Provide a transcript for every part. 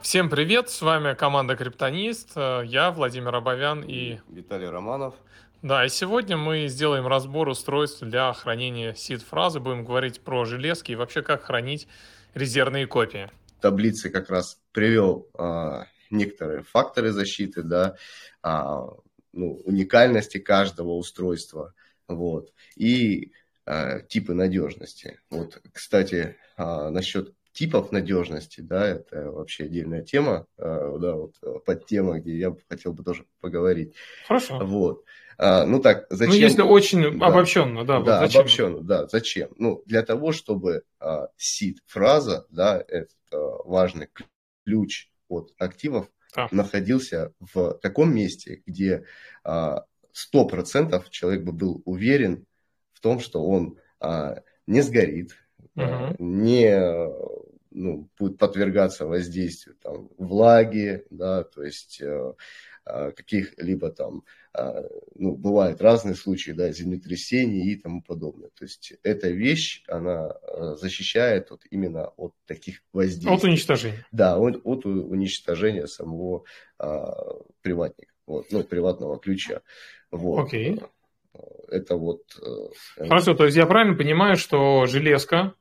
Всем привет, с вами команда Криптонист, э, я Владимир Абовян и Виталий Романов. Да, и сегодня мы сделаем разбор устройств для хранения сид-фразы, будем говорить про железки и вообще как хранить резервные копии. Таблицы как раз привел а, некоторые факторы защиты, да, а, ну, уникальности каждого устройства, вот, и а, типы надежности. Вот, кстати, а, насчет типов надежности, да, это вообще отдельная тема, а, да, вот под тема, где я хотел бы тоже поговорить. Хорошо. Вот. А, ну так, зачем? Ну, если очень да. обобщенно, да. Да, вот зачем? обобщенно, да. Зачем? Ну, для того, чтобы а, seed фраза, да, это важный ключ от активов, а. находился в таком месте, где а, сто процентов человек бы был уверен в том, что он а, не сгорит, угу. не ну, будет подвергаться воздействию там, влаги, да, то есть э, а, каких-либо там, а, ну, бывают разные случаи, да, землетрясений и тому подобное. То есть эта вещь, она защищает вот именно от таких воздействий. От уничтожения. Да, от, от уничтожения самого а, приватника, вот, ну, приватного ключа. Вот. Окей. Это вот... Э, Хорошо, то есть я правильно понимаю, что железка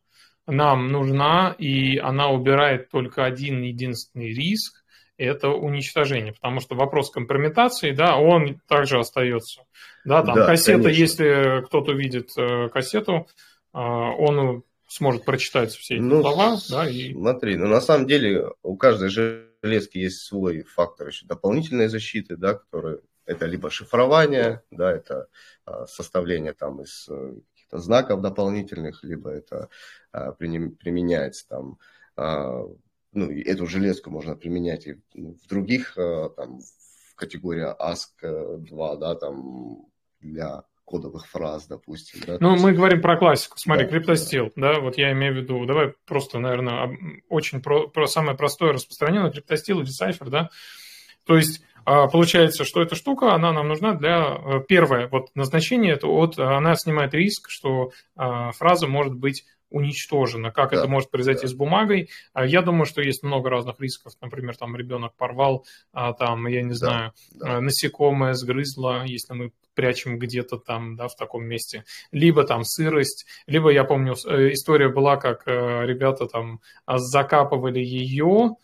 нам нужна, и она убирает только один единственный риск, это уничтожение, потому что вопрос компрометации, да, он также остается. Да, там да, кассета, конечно. если кто-то видит э, кассету, э, он сможет прочитать все эти ну, слова. Да, и... Смотри, ну на самом деле у каждой железки есть свой фактор еще дополнительной защиты, да, который это либо шифрование, да, это а, составление там из э, каких-то знаков дополнительных, либо это а, применяется там а, ну, эту железку можно применять и в других, э, там, в категории ASC2, да, там, для кодовых фраз, допустим. Да, ну, мы есть... говорим про классику. Смотри, да, криптостил, да. да, вот я имею в виду, давай просто, наверное, очень про, про самое простое распространенное криптостил или сайфер, да. То есть а, получается, что эта штука, она нам нужна для... Э, первое, вот назначение, это от, она снимает риск, что а, фраза может быть уничтожена. Как да, это может произойти да. с бумагой? А я думаю, что есть много разных рисков. Например, там ребенок порвал, там, я не да, знаю, да. насекомое сгрызло, если мы прячем где-то там, да, в таком месте. Либо там сырость, либо, я помню, э, история была, как э, ребята там закапывали ее,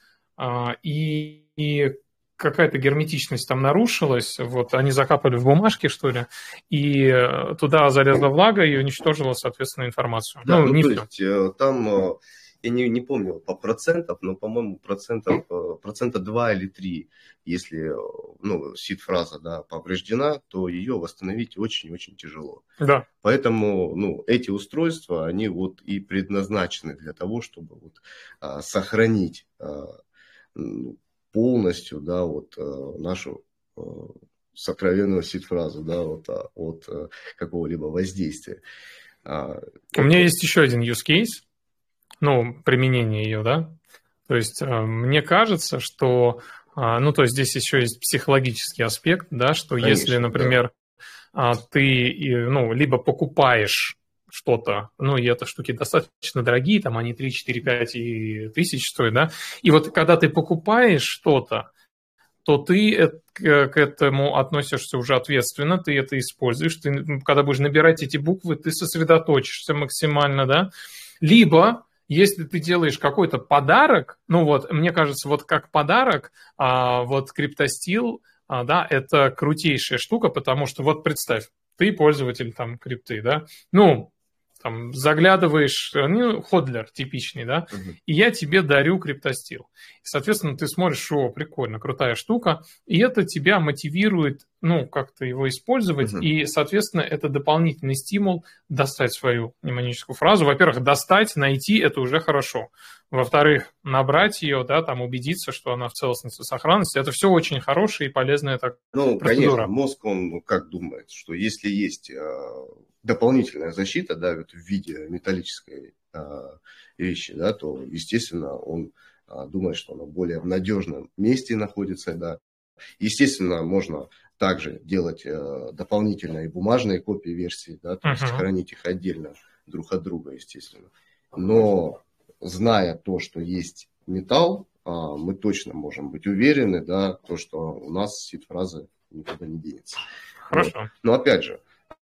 и, и какая-то герметичность там нарушилась, вот они закапали в бумажке, что ли, и э, туда залезла влага и уничтожила, соответственно, информацию. Да, ну, ну не то все. есть э, там, э, я не, не помню по процентов, но, по-моему, процентов, процента 2 или 3, если ну, сид-фраза да, повреждена, то ее восстановить очень-очень тяжело. Да. Поэтому ну, эти устройства, они вот и предназначены для того, чтобы вот, а, сохранить а, полностью, да, вот э, нашу э, сокровенную сид-фразу, да, вот а, от э, какого-либо воздействия. А, У меня есть еще один use case, ну, применение ее, да. То есть мне кажется, что, а, ну, то есть здесь еще есть психологический аспект, да, что Конечно, если, например, да. ты, ну, либо покупаешь что-то, ну, и это штуки достаточно дорогие, там они 3, 4, 5 и тысяч стоят, да, и вот когда ты покупаешь что-то, то ты к этому относишься уже ответственно, ты это используешь, ты, когда будешь набирать эти буквы, ты сосредоточишься максимально, да, либо если ты делаешь какой-то подарок, ну вот, мне кажется, вот как подарок, а, вот криптостил, а, да, это крутейшая штука, потому что вот представь, ты пользователь там крипты, да, ну, там заглядываешь, ну, ходлер типичный, да, угу. и я тебе дарю криптостил. И, соответственно, ты смотришь, о, прикольно, крутая штука, и это тебя мотивирует, ну, как-то его использовать, угу. и, соответственно, это дополнительный стимул достать свою мнемоническую фразу. Во-первых, достать, найти, это уже хорошо. Во-вторых, набрать ее, да, там убедиться, что она в целостности, сохранности, это все очень хорошая и полезная так Ну, процедура. конечно, мозг, он как думает, что если есть э, дополнительная защита, да, вот в виде металлической а, вещи, да, то, естественно, он а, думает, что она более в надежном месте находится, да. Естественно, можно также делать а, дополнительные бумажные копии версий, да, то uh-huh. есть хранить их отдельно друг от друга, естественно. Но зная то, что есть металл, а, мы точно можем быть уверены, да, то, что у нас сид-фраза никуда не денется. Хорошо. Вот. Но опять же,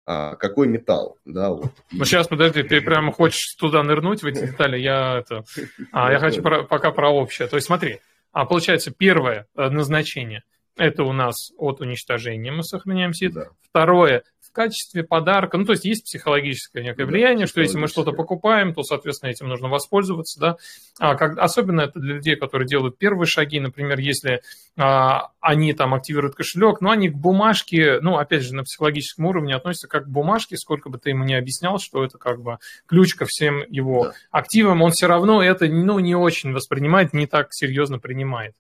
а, какой металл, да, вот. Ну, сейчас, подожди, ты прямо хочешь туда нырнуть, в эти детали, я это... А, я хочу про, пока про общее. То есть смотри, а получается, первое э, назначение – это у нас от уничтожения мы сохраняем сид. Да. Второе качестве подарка. Ну, то есть есть психологическое некое влияние, что если мы что-то покупаем, то, соответственно, этим нужно воспользоваться, да. А как, особенно это для людей, которые делают первые шаги, например, если а, они там активируют кошелек, но они к бумажке, ну, опять же, на психологическом уровне относятся как к бумажке, сколько бы ты ему не объяснял, что это как бы ключ ко всем его да. активам, он все равно это, ну, не очень воспринимает, не так серьезно принимает.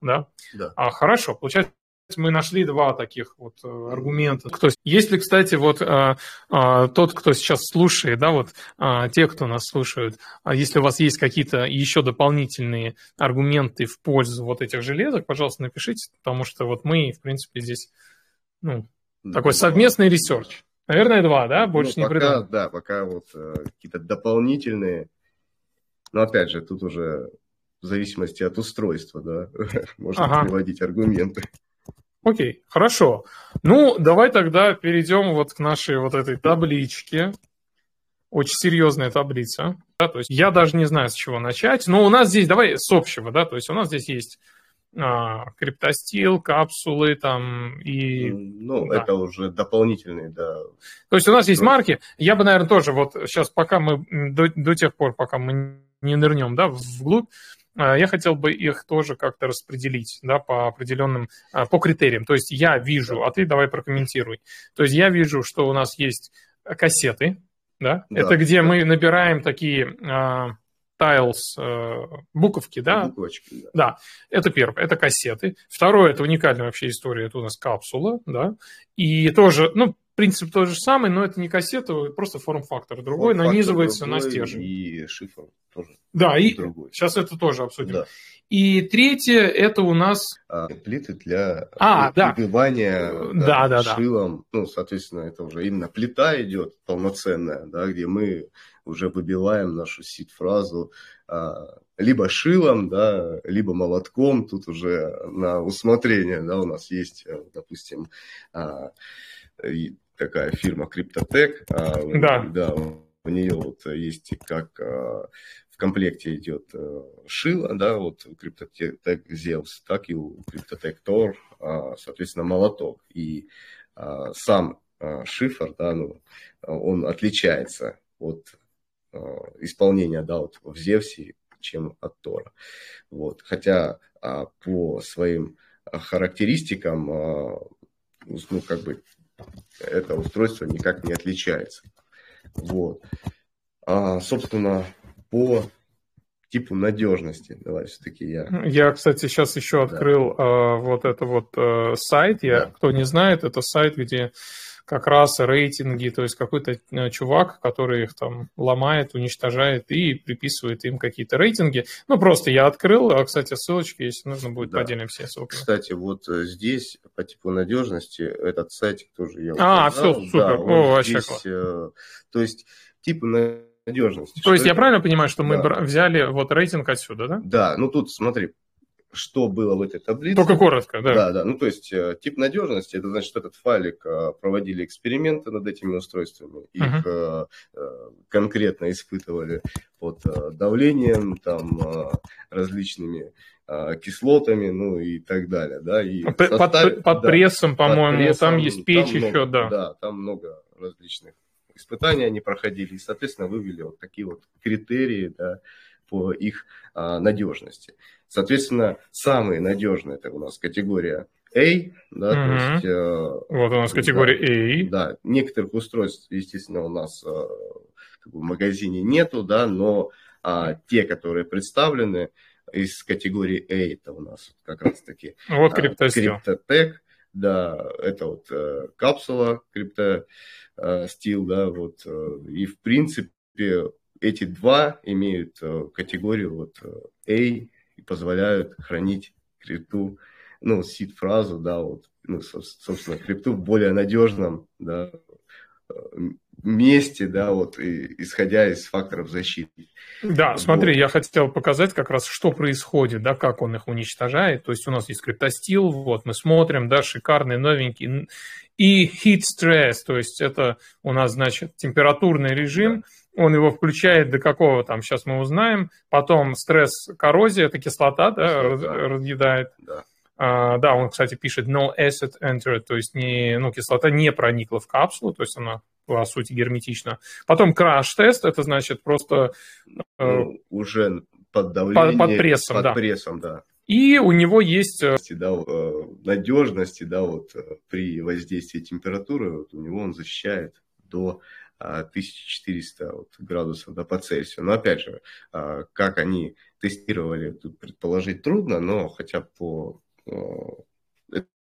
Да? Да. А, хорошо, получается, мы нашли два таких вот э, аргумента. Кто, если, кстати, вот а, а, тот, кто сейчас слушает, да, вот а, те, кто нас слушают, а если у вас есть какие-то еще дополнительные аргументы в пользу вот этих железок, пожалуйста, напишите, потому что вот мы, в принципе, здесь, ну, да, такой совместный research. Наверное, два, да? Ну, Больше ну, не пока, Да, пока вот э, какие-то дополнительные. Но опять же, тут уже в зависимости от устройства, да, можно ага. приводить аргументы. Окей, хорошо. Ну, давай тогда перейдем вот к нашей вот этой табличке. Очень серьезная таблица. Да, то есть я даже не знаю, с чего начать. Но у нас здесь, давай с общего, да, то есть у нас здесь есть а, криптостил, капсулы там и... Ну, да. это уже дополнительные, да. То есть у нас есть марки. Я бы, наверное, тоже вот сейчас, пока мы, до, до тех пор, пока мы не нырнем, да, вглубь, я хотел бы их тоже как-то распределить, да, по определенным, а, по критериям. То есть я вижу, а ты давай прокомментируй. То есть я вижу, что у нас есть кассеты, да, да это где да. мы набираем такие tiles, uh, буковки, да? Буковочки, да. Да, это первое, это кассеты. Второе, это уникальная вообще история, это у нас капсула, да, и тоже, ну, принцип тот же самый, но это не кассета, просто форм-фактор другой, форм нанизывается другой на стержень. И шифр тоже. Да, и другой. сейчас это тоже обсудим. Да. И третье, это у нас... А, плиты для а, прибивания да, да, да, шилом. Да. Ну, соответственно, это уже именно плита идет полноценная, да, где мы уже выбиваем нашу сид-фразу а, либо шилом, да, либо молотком. Тут уже на усмотрение, да, у нас есть, э, допустим, а, такая фирма Криптотек. А, да. да. У нее вот есть как а, в комплекте идет э, шило, да, вот Криптотек Zeus, так и у Криптотек Tor, а, соответственно, молоток. И сам шифр, да, ну, он отличается от исполнения, да, вот в Зевсе, чем от Тора. Вот. Хотя по своим характеристикам, ну, как бы это устройство никак не отличается. Вот. А, собственно, по типу надежности. Давай все-таки я. Я, кстати, сейчас еще открыл да. э, вот это вот э, сайт. Я, да. кто не знает, это сайт, где как раз рейтинги, то есть какой-то э, чувак, который их там ломает, уничтожает и приписывает им какие-то рейтинги. Ну, просто я открыл, а, кстати, ссылочки, если нужно будет, да. поделим все ссылки. Кстати, вот э, здесь по типу надежности этот сайтик тоже я А, указал. все, супер, да, О, вообще здесь, э, То есть типы надежности. То есть я правильно понимаю, что мы да. взяли вот рейтинг отсюда, да? Да, ну тут смотри, что было в этой таблице. Только коротко, да. Да, да. Ну, то есть э, тип надежности, это значит, этот файлик э, проводили эксперименты над этими устройствами, их uh-huh. конкретно испытывали под давлением, там, различными кислотами, ну и так далее, да. И под, состав... под, под прессом, да, по-моему, под прессом, там есть печь там еще, много, да. Да, там много различных испытаний они проходили, и, соответственно, вывели вот такие вот критерии, да, по их а, надежности. Соответственно, самые надежные это у нас категория A, да, угу. то есть... Э, вот у нас категория да, A. Да, некоторых устройств, естественно, у нас э, в магазине нету, да, но а, те, которые представлены из категории A, это у нас как раз-таки... Вот криптостил. Криптотек, да, это вот э, капсула криптостил, да, вот, э, и в принципе эти два имеют э, категорию вот э, A и позволяют хранить крипту, ну, сид-фразу, да, вот, ну, собственно, крипту в более надежном, да, э, месте, да, вот, и, исходя из факторов защиты. Да, вот. смотри, я хотел показать как раз, что происходит, да, как он их уничтожает. То есть у нас есть криптостил, вот, мы смотрим, да, шикарный, новенький. И heat stress, то есть это у нас, значит, температурный режим, да. Он его включает до какого там, сейчас мы узнаем. Потом стресс, коррозия, это кислота, да, кислота. разъедает. Да. Uh, да, он, кстати, пишет no acid entered, то есть не, ну, кислота не проникла в капсулу, то есть она по сути, герметично. Потом краш-тест, это значит просто... Э, ну, уже под давлением. Под, под прессом, под да. прессом, да. И у него есть... Э, да, э, надежности, да, вот при воздействии температуры, вот у него он защищает до 1400 вот, градусов да, по Цельсию. Но опять же, как они тестировали, тут предположить трудно, но хотя по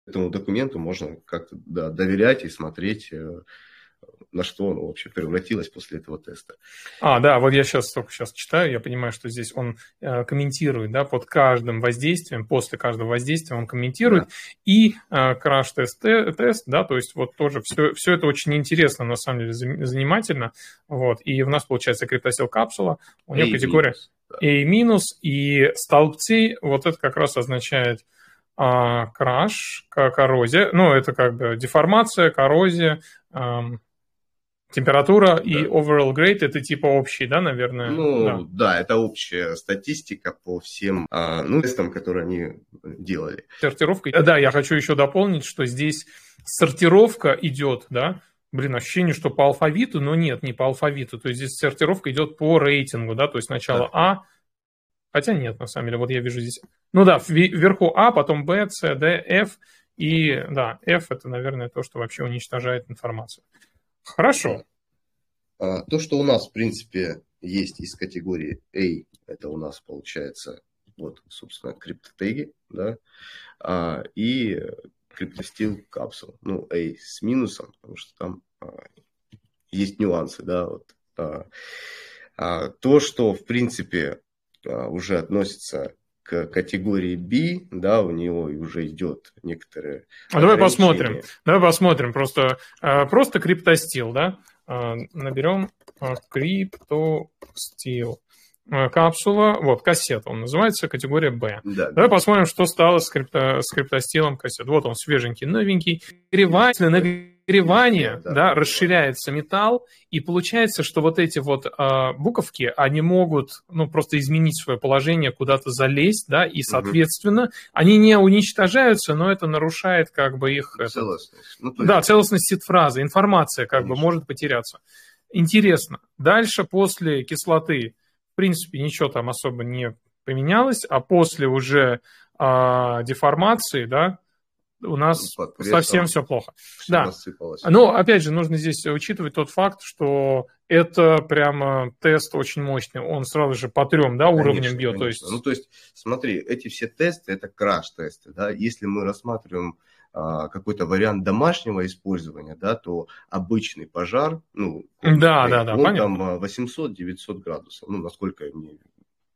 этому документу можно как-то да, доверять и смотреть на что оно вообще превратилось после этого теста. А, да, вот я сейчас только сейчас читаю, я понимаю, что здесь он э, комментирует, да, под каждым воздействием, после каждого воздействия он комментирует, да. и э, краш-тест, тест, да, то есть вот тоже все, все это очень интересно, на самом деле, занимательно, вот, и у нас получается криптосил капсула, у нее категория A минус, и столбцы, вот это как раз означает а, краш, коррозия, ну, это как бы деформация, коррозия, Температура да. и overall grade это типа общий, да, наверное? Ну, да. да, это общая статистика по всем а, ну, тестам, которые они делали. Сортировка. Да, я хочу еще дополнить, что здесь сортировка идет, да, блин, ощущение, что по алфавиту, но нет, не по алфавиту. То есть здесь сортировка идет по рейтингу, да, то есть сначала да. А, хотя нет, на самом деле, вот я вижу здесь, ну да, вверху А, потом Б, С, Д, F, и да, F это, наверное, то, что вообще уничтожает информацию. Хорошо. А, то, что у нас, в принципе, есть из категории A, это у нас получается, вот, собственно, криптотеги, да, а, и криптостил капсул. Ну, A с минусом, потому что там а, есть нюансы, да, вот. То, что, в принципе, уже относится к категории B, да, у него уже идет некоторые. А давай посмотрим. Давай посмотрим. Просто, э, просто криптостил, да? Э, наберем э, криптостил. Капсула, вот, кассета, он называется, категория B. Да, Давай да. посмотрим, что стало с, крипто, с криптостилом кассет. Вот он, свеженький, новенький. Нагреватель, нагревание, да, да, расширяется металл, и получается, что вот эти вот э, буковки, они могут, ну, просто изменить свое положение, куда-то залезть, да, и, соответственно, угу. они не уничтожаются, но это нарушает как бы их... Целостность. Это, ну, есть... Да, целостность сид-фразы, информация как Конечно. бы может потеряться. Интересно. Дальше, после кислоты, в принципе, ничего там особо не поменялось, а после уже э, деформации, да, у нас совсем все плохо. Все да. Но, опять же, нужно здесь учитывать тот факт, что это прямо тест очень мощный. Он сразу же по трем да, конечно, уровням бьет. То есть... Ну, то есть, смотри, эти все тесты, это краш-тесты. Да? Если мы рассматриваем а, какой-то вариант домашнего использования, да, то обычный пожар, ну, да, да, да, он понятно. там 800-900 а, градусов, ну, насколько я не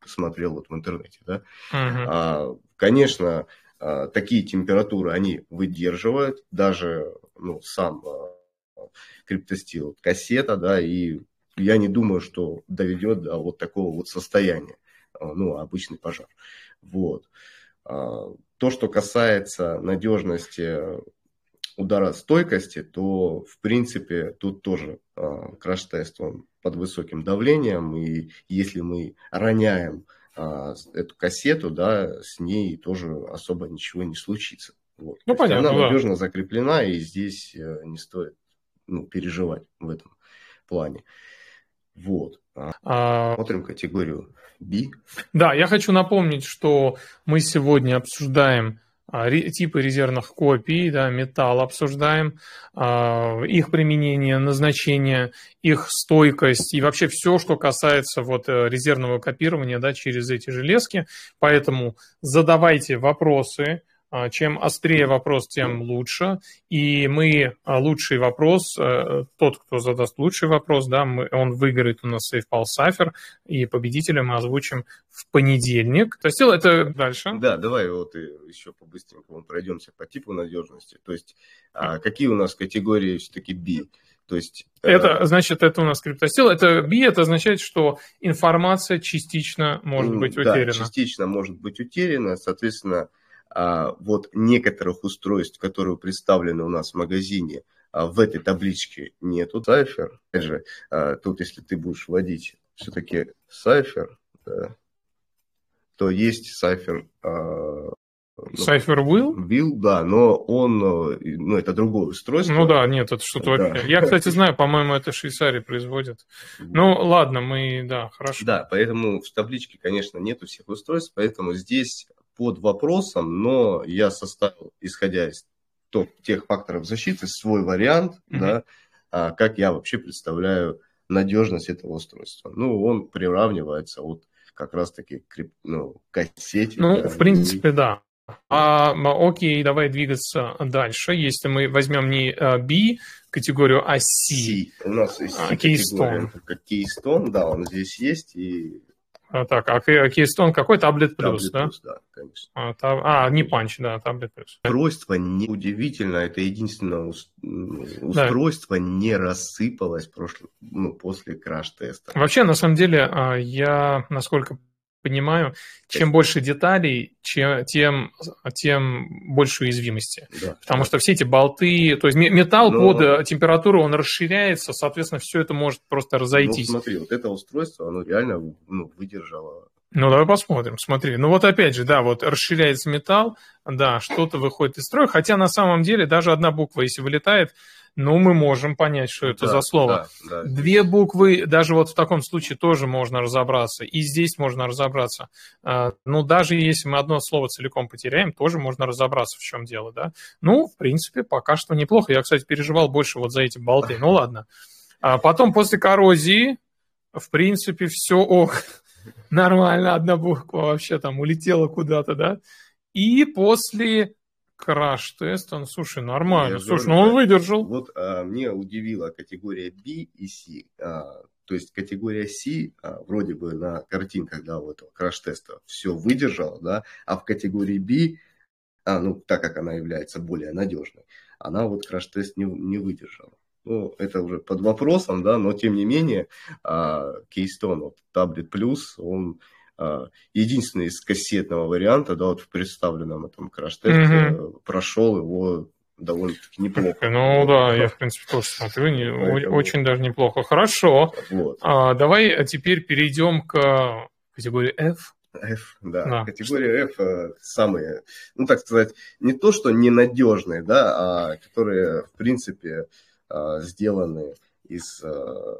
смотрел вот в интернете, да. Угу. А, конечно, такие температуры они выдерживают, даже ну, сам а, криптостил, кассета, да, и я не думаю, что доведет до вот такого вот состояния, а, ну, обычный пожар. Вот. То, что касается надежности ударостойкости, то, в принципе, тут тоже краш-тест под высоким давлением, и если мы роняем эту кассету, да, с ней тоже особо ничего не случится. Вот. Ну, понятно. Она надежно да. закреплена, и здесь э, не стоит ну, переживать в этом плане. Вот. А, а... Смотрим категорию B. Да, я хочу напомнить, что мы сегодня обсуждаем а, типы резервных копий, да, металл обсуждаем, а, их применение, назначение, их стойкость и вообще все, что касается вот э, резервного копирования да, через эти железки. Поэтому задавайте вопросы, а, чем острее вопрос, тем лучше. И мы а, лучший вопрос, э, тот, кто задаст лучший вопрос, да, мы, он выиграет у нас SafePal Сафер, и победителя мы озвучим в понедельник. То есть это дальше. Да, давай вот еще по-быстренькому пройдемся по типу надежности. То есть а, какие у нас категории все-таки B? То есть, э, это, значит, это у нас криптостил. Это B, это означает, что информация частично может быть да, утеряна. частично может быть утеряна. Соответственно, а, вот некоторых устройств, которые представлены у нас в магазине, а, в этой табличке нету цифр. Опять же, а, тут если ты будешь вводить все-таки сайфер, да, то есть сайфер Cypher Will? Will, да, но он, ну, это другое устройство. Ну да, нет, это что-то да. вообще. Я, кстати, знаю, по-моему, это Швейцария производит. Ну, ладно, мы, да, хорошо. Да, поэтому в табличке, конечно, нету всех устройств, поэтому здесь под вопросом, но я составил, исходя из тех факторов защиты, свой вариант, mm-hmm. да, а, как я вообще представляю надежность этого устройства. Ну, он приравнивается вот как раз-таки к ну, кассете. Ну, да, в принципе, и... да. А, окей, давай двигаться дальше. Если мы возьмем не а, B категорию, а C. C. У нас есть а, Keystone. Как Keystone, да, он здесь есть. И... А, так, а Keystone какой? Plus, Tablet да? Plus, да, конечно. А, та... а, не Punch, да, Tablet Plus. Устройство не удивительно, это единственное устройство да. не рассыпалось прошло, ну, после краш-теста. Вообще, на самом деле, а, я, насколько понимаю, чем больше деталей, чем, тем, тем больше уязвимости. Да. Потому что все эти болты, то есть металл Но... под э, температуру, он расширяется, соответственно, все это может просто разойтись. Ну, смотри, вот это устройство, оно реально ну, выдержало ну, давай посмотрим. Смотри. Ну, вот опять же, да, вот расширяется металл, да, что-то выходит из строя. Хотя на самом деле даже одна буква, если вылетает, ну, мы можем понять, что это да, за слово. Да, да. Две буквы, даже вот в таком случае тоже можно разобраться. И здесь можно разобраться. А, ну, даже если мы одно слово целиком потеряем, тоже можно разобраться, в чем дело, да. Ну, в принципе, пока что неплохо. Я, кстати, переживал больше вот за эти болты. Ну, ладно. А потом после коррозии, в принципе, все ок. Нормально, одна буква вообще там улетела куда-то, да. И после краш-тест, он, слушай, нормально. Я слушай, говорю, ну он выдержал. Вот а, мне удивила категория B и C. А, то есть категория C а, вроде бы на картинках, да, вот краш-теста все выдержала, да, а в категории B, а, ну, так как она является более надежной, она вот краш-тест не, не выдержала. Ну, это уже под вопросом, да, но тем не менее, а, Keystone, вот, Tablet Plus, он а, единственный из кассетного варианта, да, вот в представленном этом краш-тесте угу. прошел его довольно-таки неплохо. Ну да, я в принципе тоже смотрю, не, Поэтому... очень даже неплохо. Хорошо. Вот. А, давай теперь перейдем к категории F. F, да. да. Категория F э, самые, ну так сказать, не то что ненадежные, да, а которые в принципе э, сделаны из э,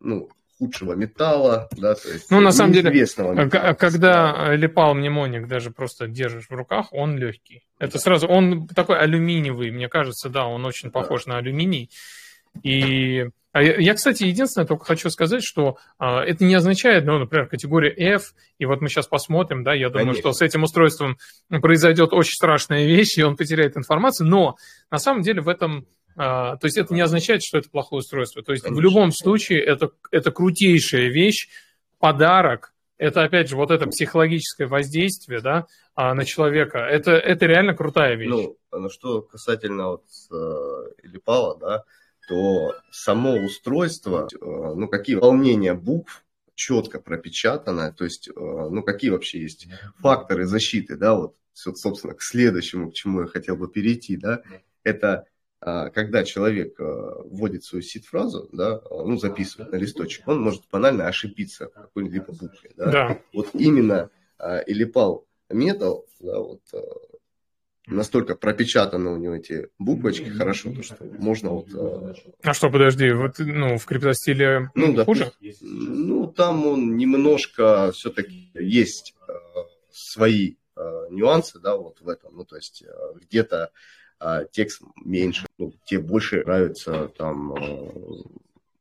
ну, худшего металла, да, то есть ну, на самом деле, металла. когда липал мнемоник даже просто держишь в руках, он легкий. Это да. сразу, он такой алюминиевый, мне кажется, да, он очень похож да. на алюминий. И а я, кстати, единственное только хочу сказать, что а, это не означает, ну, например, категория F, и вот мы сейчас посмотрим, да, я думаю, Конечно. что с этим устройством произойдет очень страшная вещь, и он потеряет информацию, но на самом деле в этом а, то есть это не означает, что это плохое устройство. То есть Конечно. в любом случае это, это крутейшая вещь, подарок, это, опять же, вот это психологическое воздействие, да, а, на человека, это, это реально крутая вещь. Ну, ну что касательно вот э, Пала, да, то само устройство, э, ну, какие волнения букв четко пропечатано, то есть, э, ну, какие вообще есть факторы защиты, да, вот, собственно, к следующему, к чему я хотел бы перейти, да, это когда человек а, вводит свою сид-фразу, да, ну, записывает на листочек, он может банально ошибиться в какой-либо букве. Да? Да. Вот именно Элипал метал, да, вот, настолько пропечатаны у него эти буквочки хорошо, то, что можно вот... А что, подожди, вот ну, в криптостиле ну, хуже? Ну, там он немножко все-таки есть свои нюансы, да, вот в этом, ну, то есть где-то а текст меньше, ну, тебе больше нравится там э,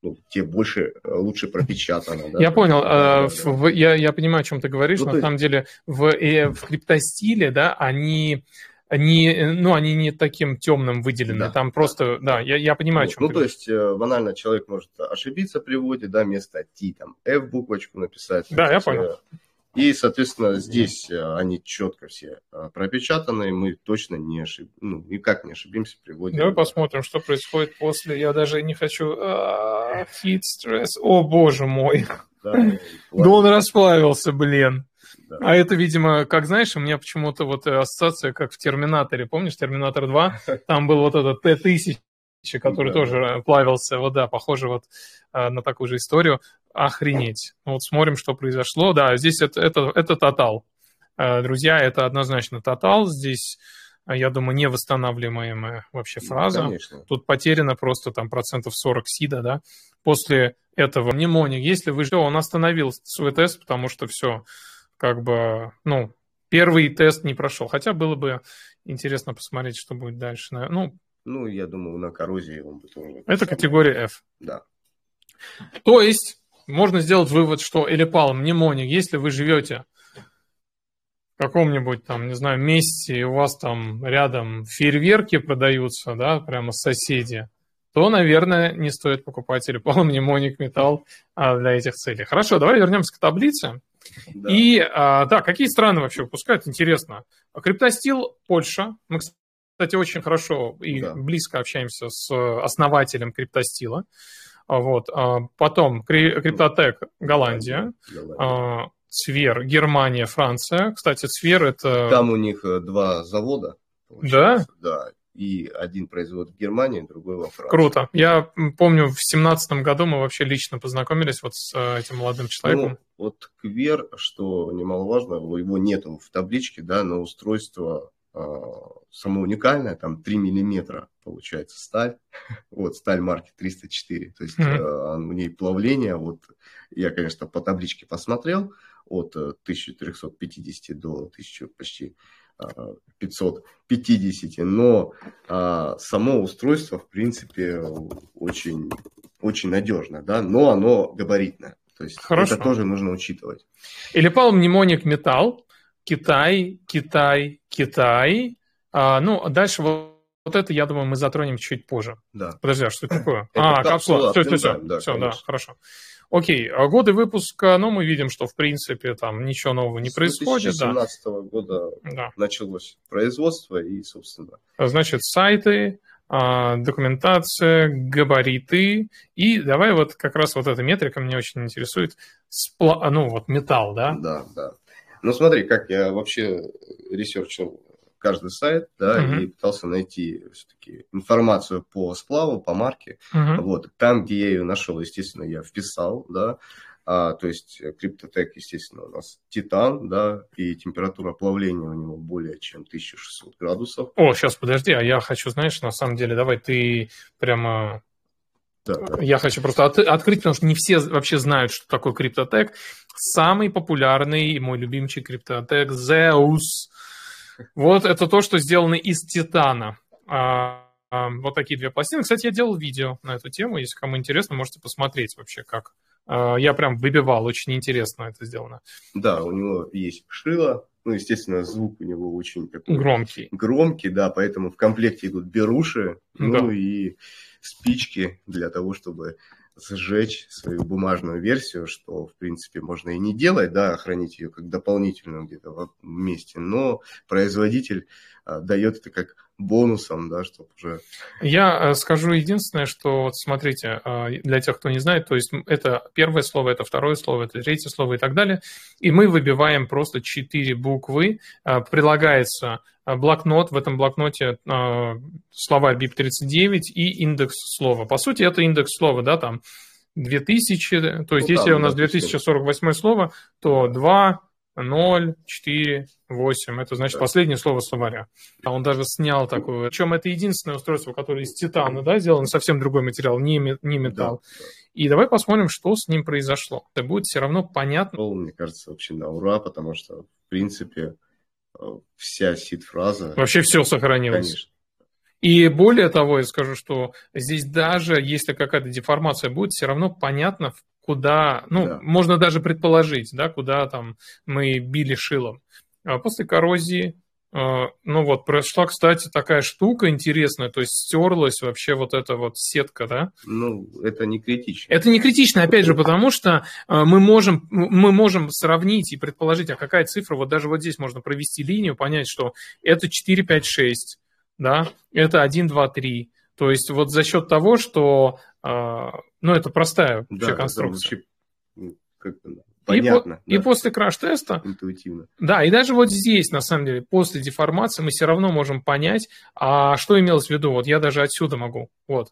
ну, тебе больше, э, лучше пропечатано. Да? Я понял. Да, да, в, Я, я понимаю, о чем ты говоришь. Ну, на самом деле в, э, в криптостиле, да, они они, ну, они не таким темным выделены. Да, Там просто, да, я, я понимаю, о чем Ну, то есть, банально человек может ошибиться при вводе, да, вместо T, там, F буквочку написать. Да, я понял. И, соответственно, здесь э, они четко все э, пропечатаны, мы точно не ошиб... ну, никак не ошибимся при вводе. Давай посмотрим, что происходит после. Я даже не хочу... Хит, стресс. О, боже мой. Да, да он расплавился, блин. Да. А это, видимо, как знаешь, у меня почему-то вот ассоциация, как в Терминаторе. Помнишь, Терминатор 2? Там был вот этот Т-1000, который да, тоже плавился. Вот да, похоже вот на такую же историю охренеть. Ну, вот смотрим, что произошло. Да, здесь это, это, это тотал. Э, друзья, это однозначно тотал. Здесь, э, я думаю, невосстанавливаемая вообще фраза. Конечно. Тут потеряно просто там процентов 40 сида, да. После этого мнемоник, если вы что, он остановил свой тест, потому что все, как бы, ну, первый тест не прошел. Хотя было бы интересно посмотреть, что будет дальше. Ну, ну я думаю, на коррозии он бы тоже... Это категория F. Да. То есть можно сделать вывод, что Элипал, мнемоник, если вы живете в каком-нибудь там, не знаю, месте, и у вас там рядом фейерверки продаются, да, прямо соседи, то, наверное, не стоит покупать Элипал, мнемоник, металл а, для этих целей. Хорошо, давай вернемся к таблице. Да. И, а, да, какие страны вообще выпускают, интересно. Криптостил, Польша. Мы, кстати, очень хорошо и да. близко общаемся с основателем Криптостила. А, вот. А, потом Криптотек Голландия, Голландия. Цвер Германия, Франция. Кстати, Цвер это... Там у них э, два завода. Да? Да. И один производит в Германии, другой во Франции. Круто. Я помню, в семнадцатом году мы вообще лично познакомились вот с э, этим молодым человеком. Ну, вот Квер, что немаловажно, его нету в табличке, да, но устройство а, само уникальное, там 3 миллиметра получается сталь, вот сталь марки 304, то есть mm-hmm. у ней плавление, вот я, конечно, по табличке посмотрел, от 1350 э, до 1000 почти 550, но а, само устройство, в принципе, очень, очень надежно, да, но оно габаритное. То есть Хорошо. это тоже нужно учитывать. Или пал мнемоник металл, Китай, Китай, Китай. А, ну, дальше вот, вот это, я думаю, мы затронем чуть позже. Да. Подожди, а что это такое? Это а, капсула. Все, все, все. Да, все, да, хорошо. Окей, а годы выпуска, ну, мы видим, что, в принципе, там ничего нового не происходит. С 2017 да. года да. началось производство и, собственно... Значит, сайты, а, документация, габариты. И давай вот как раз вот эта метрика меня очень интересует. Спла... Ну, вот металл, да? Да, да. Ну, смотри, как я вообще ресерчил каждый сайт, да, uh-huh. и пытался найти все-таки информацию по сплаву, по марке. Uh-huh. Вот, там, где я ее нашел, естественно, я вписал, да, а, то есть Cryptotag, естественно, у нас титан, да, и температура плавления у него более чем 1600 градусов. О, сейчас, подожди, а я хочу, знаешь, на самом деле, давай ты прямо да, да. Я хочу просто от, открыть, потому что не все вообще знают, что такое криптотек. Самый популярный мой любимчик криптотек Zeus. Вот это то, что сделано из титана. А, а, вот такие две пластины. Кстати, я делал видео на эту тему. Если кому интересно, можете посмотреть вообще, как. А, я прям выбивал, очень интересно это сделано. Да, у него есть шило, ну, естественно, звук у него очень такой громкий. Громкий, да, поэтому в комплекте идут беруши, ну да. и спички для того, чтобы сжечь свою бумажную версию, что, в принципе, можно и не делать, да, хранить ее как дополнительную где-то в месте, но производитель а, дает это как бонусом, да, чтобы уже... Я э, скажу единственное, что, вот смотрите, а, для тех, кто не знает, то есть это первое слово, это второе слово, это третье слово и так далее, и мы выбиваем просто четыре буквы, а, прилагается блокнот, в этом блокноте слова BIP39 и индекс слова. По сути, это индекс слова, да, там 2000, то есть ну, если да, у нас 2048 слово, то 2, 0, 4, 8. Это значит последнее слово словаря. А он даже снял такое. Причем это единственное устройство, которое из титана, да, сделано, совсем другой материал, не, не металл. Да. И давай посмотрим, что с ним произошло. Это будет все равно понятно. Мне кажется, вообще на ура, потому что, в принципе, э, вся сид-фраза... Вообще все сохранилось. Конечно. И более того, я скажу, что здесь даже если какая-то деформация будет, все равно понятно, куда, ну, да. можно даже предположить, да, куда там мы били шилом. А после коррозии А, ну вот, прошла, кстати, такая штука интересная, то есть стерлась вообще вот эта вот сетка, да? Ну, это не критично. Это не критично, опять же, потому что а, мы можем, мы можем сравнить и предположить, а какая цифра, вот даже вот здесь можно провести линию, понять, что это 4, 5, 6, да, это 1, 2, 3. То есть вот за счет того, что, ну, это простая вообще да, конструкция. Вообще, Понятно. И, да. и после краш-теста... Интуитивно. Да, и даже вот здесь, на самом деле, после деформации мы все равно можем понять, а что имелось в виду. Вот я даже отсюда могу. Вот.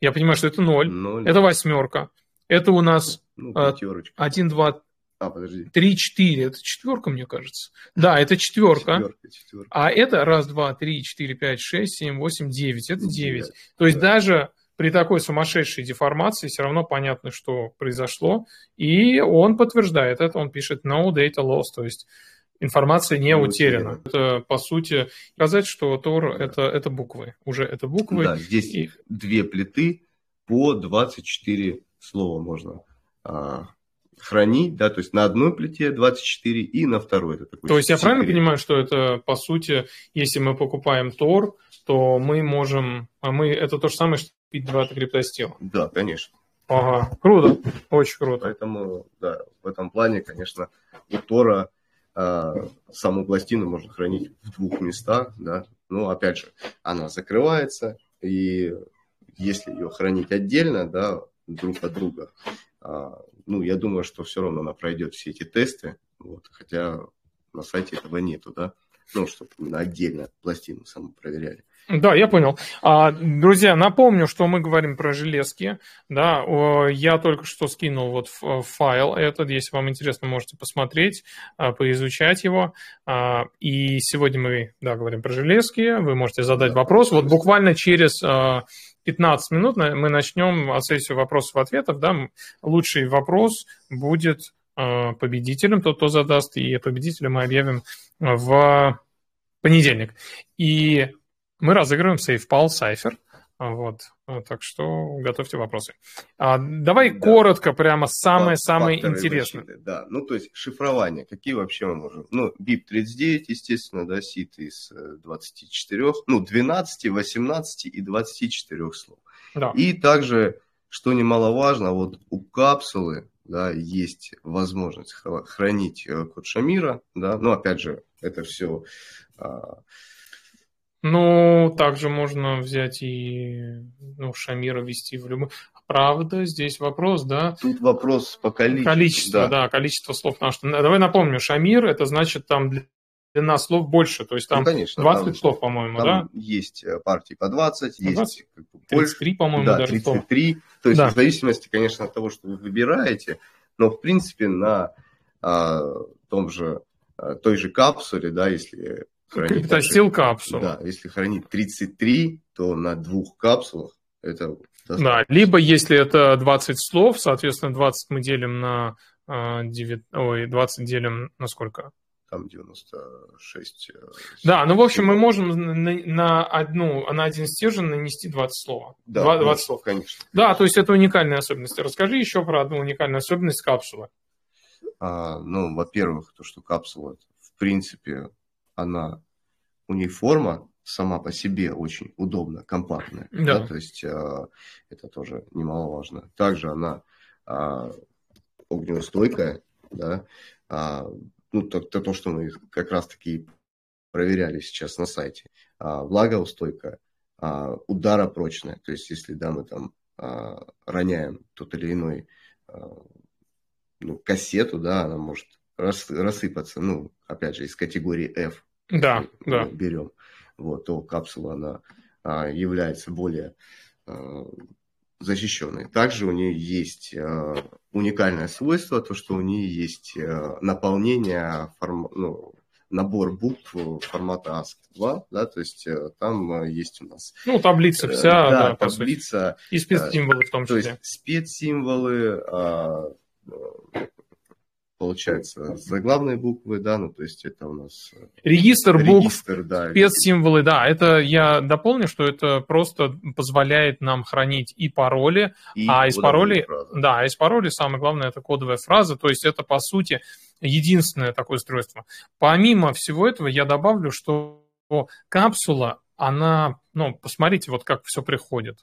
Я понимаю, что это 0, 0. это восьмерка. Это у нас ну, 1, 2, а, подожди. 3, 4. Это четверка, мне кажется. Да, это четверка. четверка, четверка. А это раз, два, три, четыре, пять, шесть, семь, восемь, девять. Это девять. То есть да. даже при такой сумасшедшей деформации все равно понятно, что произошло. И он подтверждает это, он пишет no data loss, то есть информация не, не утеряна. Это, по сути, сказать, что Тор да. это, это буквы. Уже это буквы. Да, здесь и... две плиты по 24 слова можно а, хранить, да, то есть на одной плите 24 и на второй. Это такой то есть я правильно понимаю, что это, по сути, если мы покупаем Тор, то мы можем, а мы, это то же самое, что купить два криптостила? Да, конечно. Ага, круто, очень круто. Поэтому, да, в этом плане, конечно, у Тора э, саму пластину можно хранить в двух местах, да, но, опять же, она закрывается, и если ее хранить отдельно, да, друг от друга, э, ну, я думаю, что все равно она пройдет все эти тесты, вот, хотя на сайте этого нету, да, ну, чтобы отдельно пластину саму проверяли. Да, я понял. А, друзья, напомню, что мы говорим про железки. Да, я только что скинул вот файл этот. Если вам интересно, можете посмотреть, а, поизучать его. А, и сегодня мы, да, говорим про железки. Вы можете задать вопрос. Вот буквально через 15 минут мы начнем сессию вопросов-ответов. Да, лучший вопрос будет победителем, тот, кто задаст, и победителя мы объявим в понедельник. И мы разыгрываем SafePal Cypher. Вот, так что готовьте вопросы. А, давай да. коротко, прямо самое-самое интересное. Защиты, да, ну то есть шифрование, какие вообще мы можем? Ну, BIP39, естественно, да, сит из 24, э, ну, 12, 18 и 24 слов. Да. И также, что немаловажно, вот у капсулы, да, есть возможность хранить э, код Шамира, да, ну, опять же, это все а, ну, также можно взять и ну, Шамира ввести в любой... Правда, здесь вопрос, да? Тут вопрос по количеству. Количество, да, да количество слов. Потому что, давай напомню, Шамир, это значит там длина слов больше, то есть там ну, конечно, 20 там, слов, по-моему, да? есть э, партии по 20, 20? есть бы, 33, по-моему, да, даже 33, слов. то есть да. в зависимости, конечно, от того, что вы выбираете, но в принципе на а, том же, а, той же капсуле, да, если хранить... Это стил капсул. Да, если хранить 33, то на двух капсулах это... Да, либо если это 20 слов, соответственно, 20 мы делим на 9... А, ой, 20 делим на сколько? Там 96. Э, да, ну, в общем, мы можем на, на, одну, на один стержень нанести 20 слов. Да, 20, 20 слов. Конечно. Да, то есть это уникальная особенность. Расскажи еще про одну уникальную особенность капсулы. А, ну, во-первых, то, что капсула, в принципе, она, у нее форма сама по себе очень удобная, компактная. Да. Да, то есть э, это тоже немаловажно. Также она э, огнеустойкая, да, а, ну, то, то, то, что мы как раз-таки проверяли сейчас на сайте. А, влагоустойкая, а, ударопрочная, то есть если, да, мы там а, роняем тот или иной а, ну, кассету, да, она может рас, рассыпаться, ну, опять же, из категории F, да, да. берем, вот, то капсула, она а, является более а, защищенной. Также у нее есть а, уникальное свойство, то, что у нее есть а, наполнение, форм, ну, набор букв формата ASCII-2, да, то есть э, там а, есть у нас... Ну, таблица вся, да, да таблица. И спецсимволы в том числе. То есть спецсимволы, а, получается, заглавные буквы, да, ну, то есть это у нас... Э, регистр букв, да, спецсимволы, да, это я дополню, что это просто позволяет нам хранить и пароли, и а из паролей, да, из паролей самое главное это кодовая фраза, то есть это, по сути, единственное такое устройство. Помимо всего этого я добавлю, что капсула, она, ну, посмотрите, вот как все приходит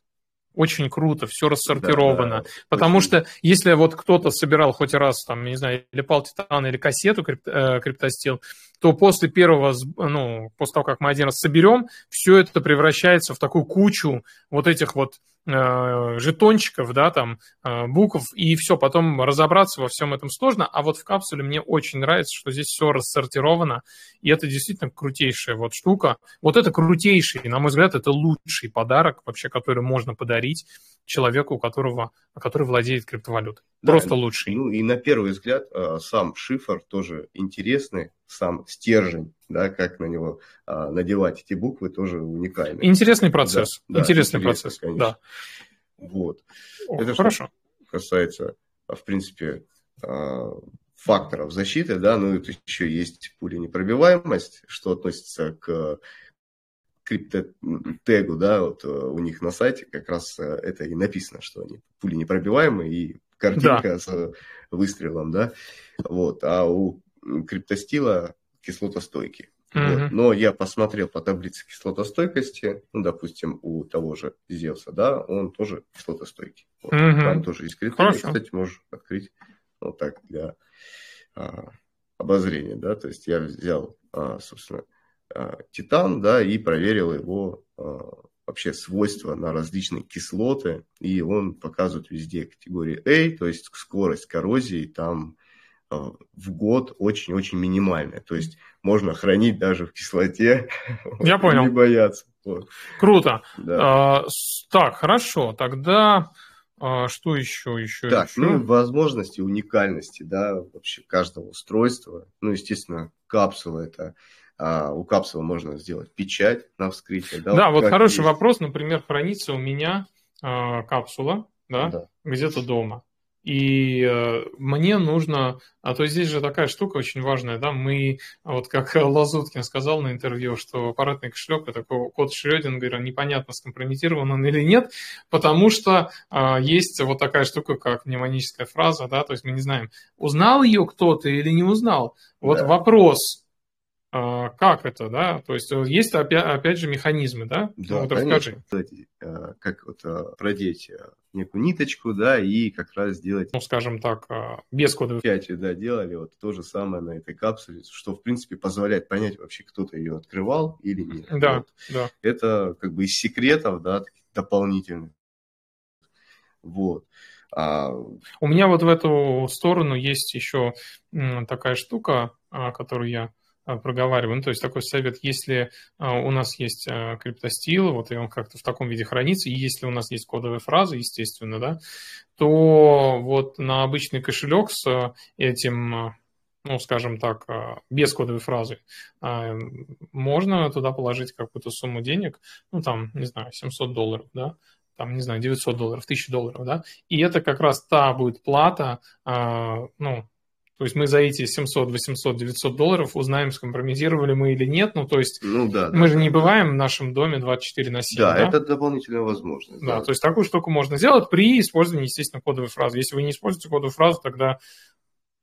очень круто, все рассортировано. Да, да, потому очень... что если вот кто-то собирал хоть раз, там, не знаю, или пал титан, или кассету крип, э, криптостил, то после первого, ну, после того, как мы один раз соберем, все это превращается в такую кучу вот этих вот жетончиков, да, там, э, букв, и все, потом разобраться во всем этом сложно, а вот в капсуле мне очень нравится, что здесь все рассортировано, и это действительно крутейшая вот штука. Вот это крутейший, на мой взгляд, это лучший подарок вообще, который можно подарить человеку, у которого, который владеет криптовалютой. Да, Просто лучший. Ну и на первый взгляд э, сам шифр тоже интересный, сам стержень, да, как на него а, надевать эти буквы, тоже уникальный. Интересный процесс. Да, интересный да, процесс, конечно. да. Вот. О, Это хорошо. касается, а, в принципе, а, факторов защиты, да, ну это еще есть пуленепробиваемость, что относится к криптотегу, да, вот э, у них на сайте как раз э, это и написано, что они пули непробиваемые и картинка да. с выстрелом, да, вот, а у криптостила кислотостойкий. Mm-hmm. Вот. Но я посмотрел по таблице кислотостойкости, ну, допустим, у того же Зевса, да, он тоже кислотостойкий. Вот. Mm-hmm. Там тоже есть критерии, кстати, можешь открыть вот так для а, обозрения, да, то есть я взял, а, собственно, а, титан, да, и проверил его а, вообще свойства на различные кислоты, и он показывает везде категории A, то есть скорость коррозии там в год очень-очень минимальная. То есть можно хранить даже в кислоте. Я понял. Не бояться. Вот. Круто. Да. А, так, хорошо. Тогда а, что еще? еще так, еще? ну возможности, уникальности, да, вообще каждого устройства. Ну, естественно, капсула это а, у капсулы можно сделать печать на вскрытие. Да, да вот хороший есть. вопрос. Например, хранится у меня а, капсула, да, да. где-то дома. И э, мне нужно, а то здесь же такая штука очень важная, да, мы, вот как Лазуткин сказал на интервью, что аппаратный кошелек это код Шрёдингера, непонятно, скомпрометирован он или нет, потому что э, есть вот такая штука, как мнемоническая фраза, да, то есть мы не знаем, узнал ее кто-то или не узнал. Вот да. вопрос, как это, да? То есть э, есть опять, опять же механизмы, да? Да, вот конечно. расскажи. Э, как вот э, продеть некую ниточку, да, и как раз сделать... Ну, скажем так, без кодовых... Пятью, да, делали вот то же самое на этой капсуле, что, в принципе, позволяет понять вообще, кто-то ее открывал или нет. Да, вот. да. Это как бы из секретов, да, дополнительных. Вот. А... У меня вот в эту сторону есть еще такая штука, которую я а, проговариваю. Ну, то есть такой совет, если а, у нас есть а, криптостил, вот и он как-то в таком виде хранится, и если у нас есть кодовая фраза, естественно, да, то вот на обычный кошелек с этим, ну, скажем так, без кодовой фразы, можно туда положить какую-то сумму денег, ну, там, не знаю, 700 долларов, да, там, не знаю, 900 долларов, 1000 долларов, да, и это как раз та будет плата, ну, то есть мы за эти 700, 800, 900 долларов узнаем, скомпрометировали мы или нет. Ну, то есть ну, да, мы да, же да, не бываем в нашем доме 24 на 7. Да, да? это дополнительная возможность. Да, да, то есть такую штуку можно сделать при использовании, естественно, кодовой фразы. Если вы не используете кодовую фразу, тогда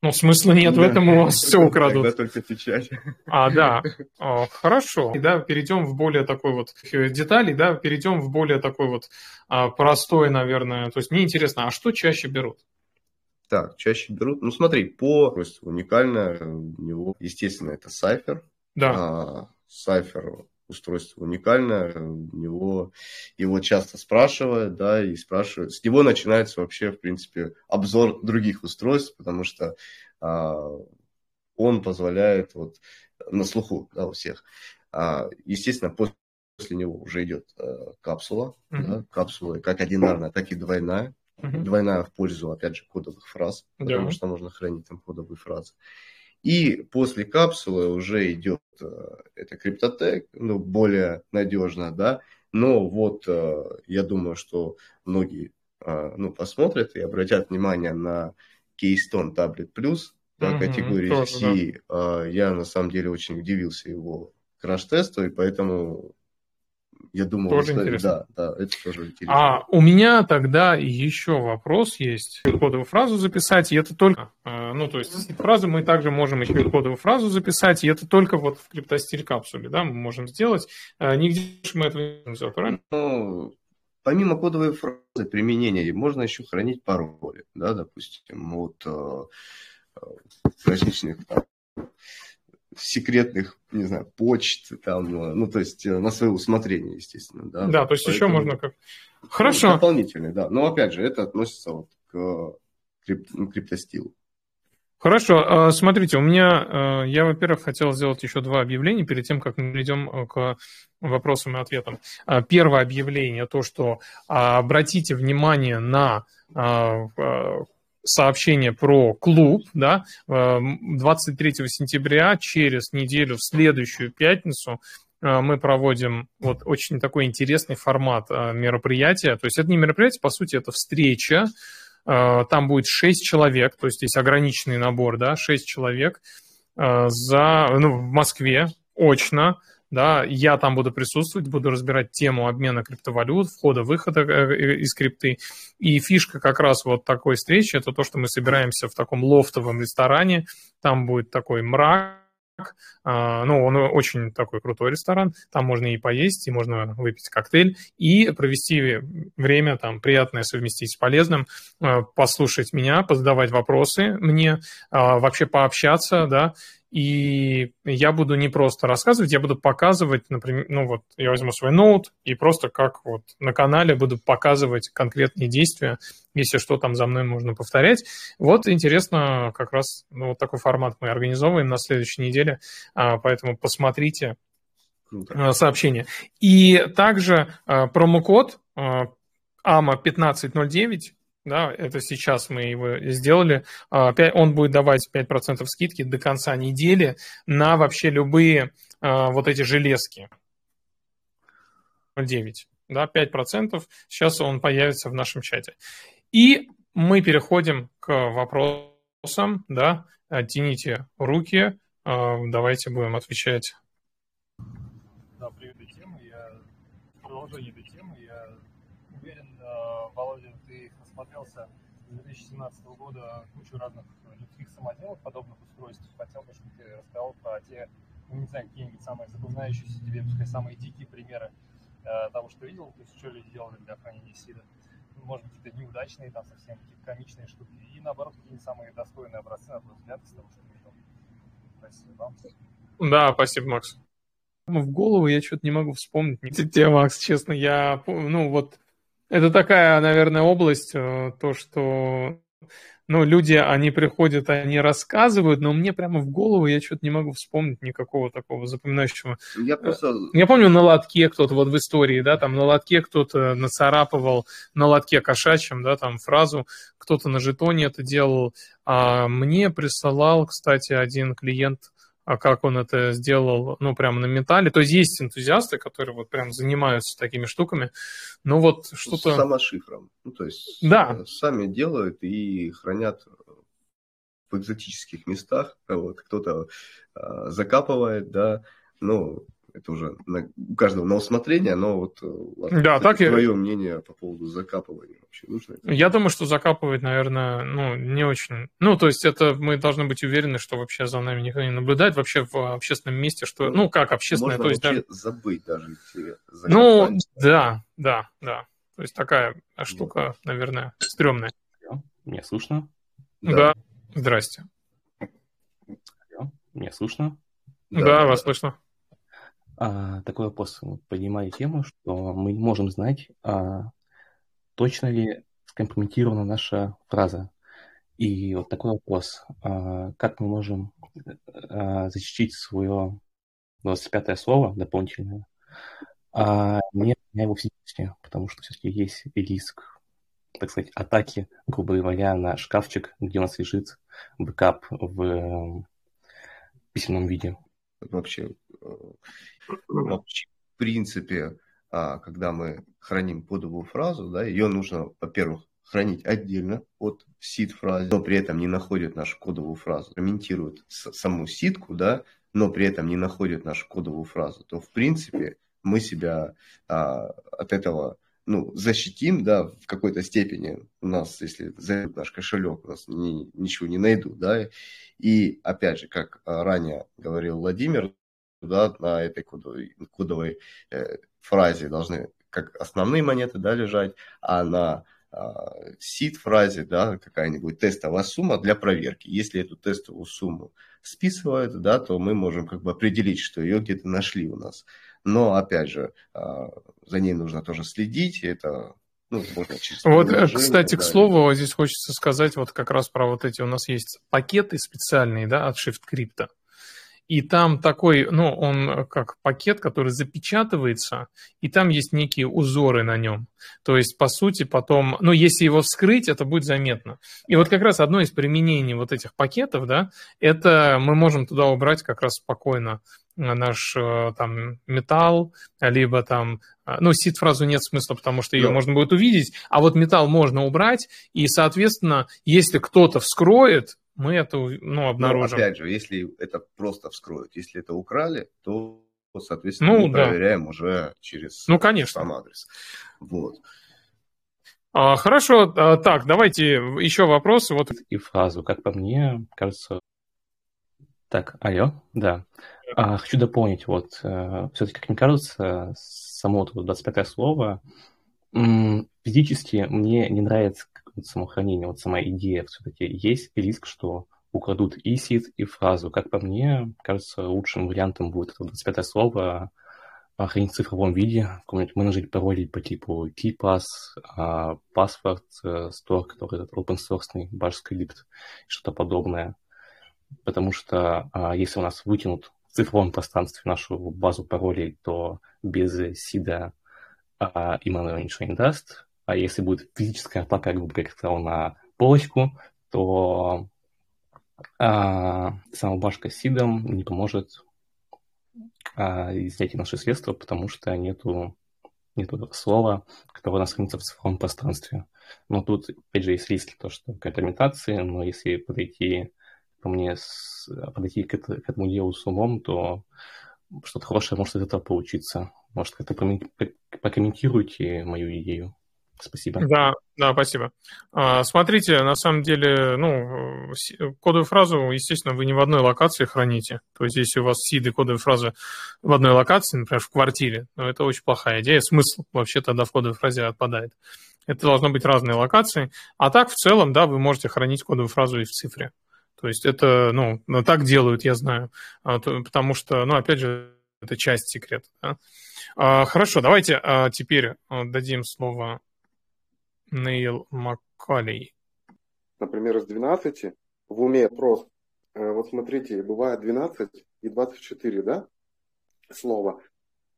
ну, смысла нет да. в этом, у вас все украдут. Тогда только печать. А, да. О, хорошо. Да, перейдем в более такой вот детали, да, перейдем в более такой вот а, простой, наверное. То есть мне интересно, а что чаще берут? Так, чаще берут. Ну, смотри, по просто уникально у него, естественно, это Cypher. Да. А, Cypher устройство уникальное, у него его часто спрашивают, да, и спрашивают. С него начинается вообще, в принципе, обзор других устройств, потому что а, он позволяет вот на слуху, да, у всех. А, естественно, после после него уже идет э, капсула, mm-hmm. да, капсула как одинарная, так и двойная. Угу. Двойная в пользу, опять же, кодовых фраз, потому да. что можно хранить там кодовые фразы. И после капсулы уже идет э, это криптотек, ну, более надежно, да. Но вот э, я думаю, что многие э, ну, посмотрят и обратят внимание на Keystone Tablet Plus. да, угу, категории тоже, C, да. я на самом деле очень удивился его краш-тесту, и поэтому я думал, тоже что интересно. да, да, это тоже интересно. А у меня тогда еще вопрос есть. Кодовую фразу записать, и это только, э, ну, то есть фразу мы также можем еще кодовую фразу записать, и это только вот в криптостиль капсуле, да, мы можем сделать. Э, нигде мы этого не можем сделать, правильно? Ну, помимо кодовой фразы применения, можно еще хранить пароли, да, допустим, вот э, различных там, секретных, не знаю, почт, там, э, ну, то есть э, на свое усмотрение, естественно, да. Да, то есть Поэтому, еще можно как... Хорошо. Ну, дополнительный, да. Но, опять же, это относится вот к крип... ну, криптостилу. Хорошо, а, смотрите, у меня, э, я, во-первых, хотел сделать еще два объявления перед тем, как мы перейдем к вопросам и ответам. А, первое объявление, то, что а, обратите внимание на сообщение про клуб, да, 23 э, сентября, через неделю, в следующую пятницу, э, мы проводим вот очень такой интересный формат э, мероприятия. То есть это не мероприятие, по сути, это встреча. Там будет 6 человек, то есть здесь ограниченный набор, да, 6 человек за, ну, в Москве очно да, я там буду присутствовать, буду разбирать тему обмена криптовалют, входа-выхода э, э, из крипты. И фишка как раз вот такой встречи, это то, что мы собираемся в таком лофтовом ресторане, там будет такой мрак, а, ну, он очень такой крутой ресторан, там можно и поесть, и можно выпить коктейль, и провести время там приятное совместить с полезным, э, послушать меня, позадавать вопросы мне, а, вообще пообщаться, да, и я буду не просто рассказывать, я буду показывать, например, ну вот я возьму свой ноут и просто как вот на канале буду показывать конкретные действия, если что там за мной можно повторять. Вот интересно, как раз ну, вот такой формат мы организовываем на следующей неделе, а, поэтому посмотрите Круто. сообщение. И также а, промокод AMA1509 да, это сейчас мы его сделали, а, он будет давать 5% скидки до конца недели на вообще любые а, вот эти железки. 9, да, 5%, сейчас он появится в нашем чате. И мы переходим к вопросам, да, тяните руки, а, давайте будем отвечать. Да, привет, тема, я продолжение этой темы, я уверен, Володя насмотрелся с 2017 года кучу разных людских самоделок, подобных устройств. Хотел бы, чтобы ты рассказал про те, ну, не знаю, какие-нибудь самые запоминающиеся тебе, пускай самые дикие примеры э, того, что видел, то есть что люди делали для хранения сида. Ну, может быть, какие-то неудачные, там совсем какие-то комичные штуки. И наоборот, какие-нибудь самые достойные образцы, на твой взгляд, из того, что видел. Спасибо. Да, спасибо, Макс. В голову я что-то не могу вспомнить. Тебе, Макс, честно, я, ну вот, это такая, наверное, область, э, то, что ну, люди, они приходят, они рассказывают, но мне прямо в голову я что-то не могу вспомнить никакого такого запоминающего. Я просто... Я помню на лотке кто-то, вот в истории, да, там на лотке кто-то нацарапывал, на лотке кошачьем, да, там фразу, кто-то на жетоне это делал. А мне присылал, кстати, один клиент а как он это сделал, ну, прямо на металле. То есть есть энтузиасты, которые вот прям занимаются такими штуками, но вот что-то... Самошифром. Ну, то есть да. Э, сами делают и хранят в экзотических местах. Вот, кто-то э, закапывает, да, ну, это уже на, у каждого на усмотрение, но вот э, да, так твое я... мнение по поводу закапывания вообще нужно? Я думаю, что закапывать, наверное, ну, не очень. Ну, то есть это мы должны быть уверены, что вообще за нами никто не наблюдает, вообще в общественном месте, что, ну, ну как общественное, Можно то есть даже... забыть даже. Ну, да, да, да. То есть такая штука, наверное, стрёмная. Мне слышно? Да. да. Здрасте. Мне слышно? Да, да вас слышно. А, такой вопрос. Поднимали тему, что мы не можем знать, а, точно ли скомпрометирована наша фраза. И вот такой вопрос. А, как мы можем а, защитить свое 25-е слово дополнительное, а не его физически, потому что все-таки есть риск, так сказать, атаки, грубо говоря, на шкафчик, где у нас лежит бэкап в письменном виде. Вообще вообще, в принципе, а, когда мы храним кодовую фразу, да, ее нужно, во-первых, хранить отдельно от seed фразы, но при этом не находят нашу кодовую фразу, комментируют саму ситку, да, но при этом не находят нашу кодовую фразу, то в принципе мы себя а, от этого ну, защитим, да, в какой-то степени. У нас, если зайдут наш кошелек, у нас ни, ничего не найдут, да. И опять же, как ранее говорил Владимир, да, на этой кодовой, кодовой э, фразе должны как основные монеты, да, лежать, а на сид фразе, да, какая-нибудь тестовая сумма для проверки. Если эту тестовую сумму списывают, да, то мы можем как бы определить, что ее где-то нашли у нас. Но, опять же, а, за ней нужно тоже следить, это ну, можно через вот, э, кстати, к слову, здесь хочется сказать вот как раз про вот эти у нас есть пакеты специальные, да, от Shift Crypto. И там такой, ну, он как пакет, который запечатывается, и там есть некие узоры на нем. То есть, по сути, потом, ну, если его вскрыть, это будет заметно. И вот как раз одно из применений вот этих пакетов, да, это мы можем туда убрать как раз спокойно наш э, там металл, либо там, э, ну, сид фразу нет смысла, потому что ее да. можно будет увидеть, а вот металл можно убрать, и, соответственно, если кто-то вскроет, мы это ну, обнаружим. Но, опять же, если это просто вскроют, если это украли, то, соответственно, ну, мы да. проверяем уже через ну, конечно. сам адрес. Вот. А, хорошо, а, так, давайте еще вопросы. Вот. И фразу, как по мне, кажется... Так, алло, да. А, хочу дополнить, вот, э, все-таки, как мне кажется, само вот 25 слово, физически мне не нравится вот самохранение, вот сама идея все-таки есть риск, что украдут и сид, и фразу. Как по мне, кажется, лучшим вариантом будет это 25 слово а, хранить в цифровом виде, в каком-нибудь менеджере паролей по типу KeyPass, а, Password э, Store, который этот open source, bash скрипт, что-то подобное. Потому что а, если у нас вытянут в цифровом пространстве нашу базу паролей, то без сида им она ничего не даст. А если будет физическая атака, грубо говоря, сказал, на полочку, то а, сама башка с сидом не поможет а, изъять наши средства, потому что нету, нету слова, которое хранится в цифровом пространстве. Но тут, опять же, есть риски, то, что какая-то имитация, но если подойти по мне, с, подойти к, это, к этому делу с умом, то что-то хорошее может из этого получиться. Может, как-то прокомментируйте мою идею. Спасибо. Да, да, спасибо. А, смотрите, на самом деле, ну, кодовую фразу, естественно, вы не в одной локации храните. То есть, если у вас сиды кодовой фразы в одной локации, например, в квартире, ну, это очень плохая идея. Смысл вообще тогда в кодовой фразе отпадает. Это должно быть разные локации. А так, в целом, да, вы можете хранить кодовую фразу и в цифре. То есть это, ну, ну так делают, я знаю. А, потому что, ну, опять же, это часть секрета. Да? А, хорошо, давайте теперь дадим слово Нейл Маккалей. Например, из 12 в уме просто. Э, вот смотрите, бывает 12 и 24, да, слова.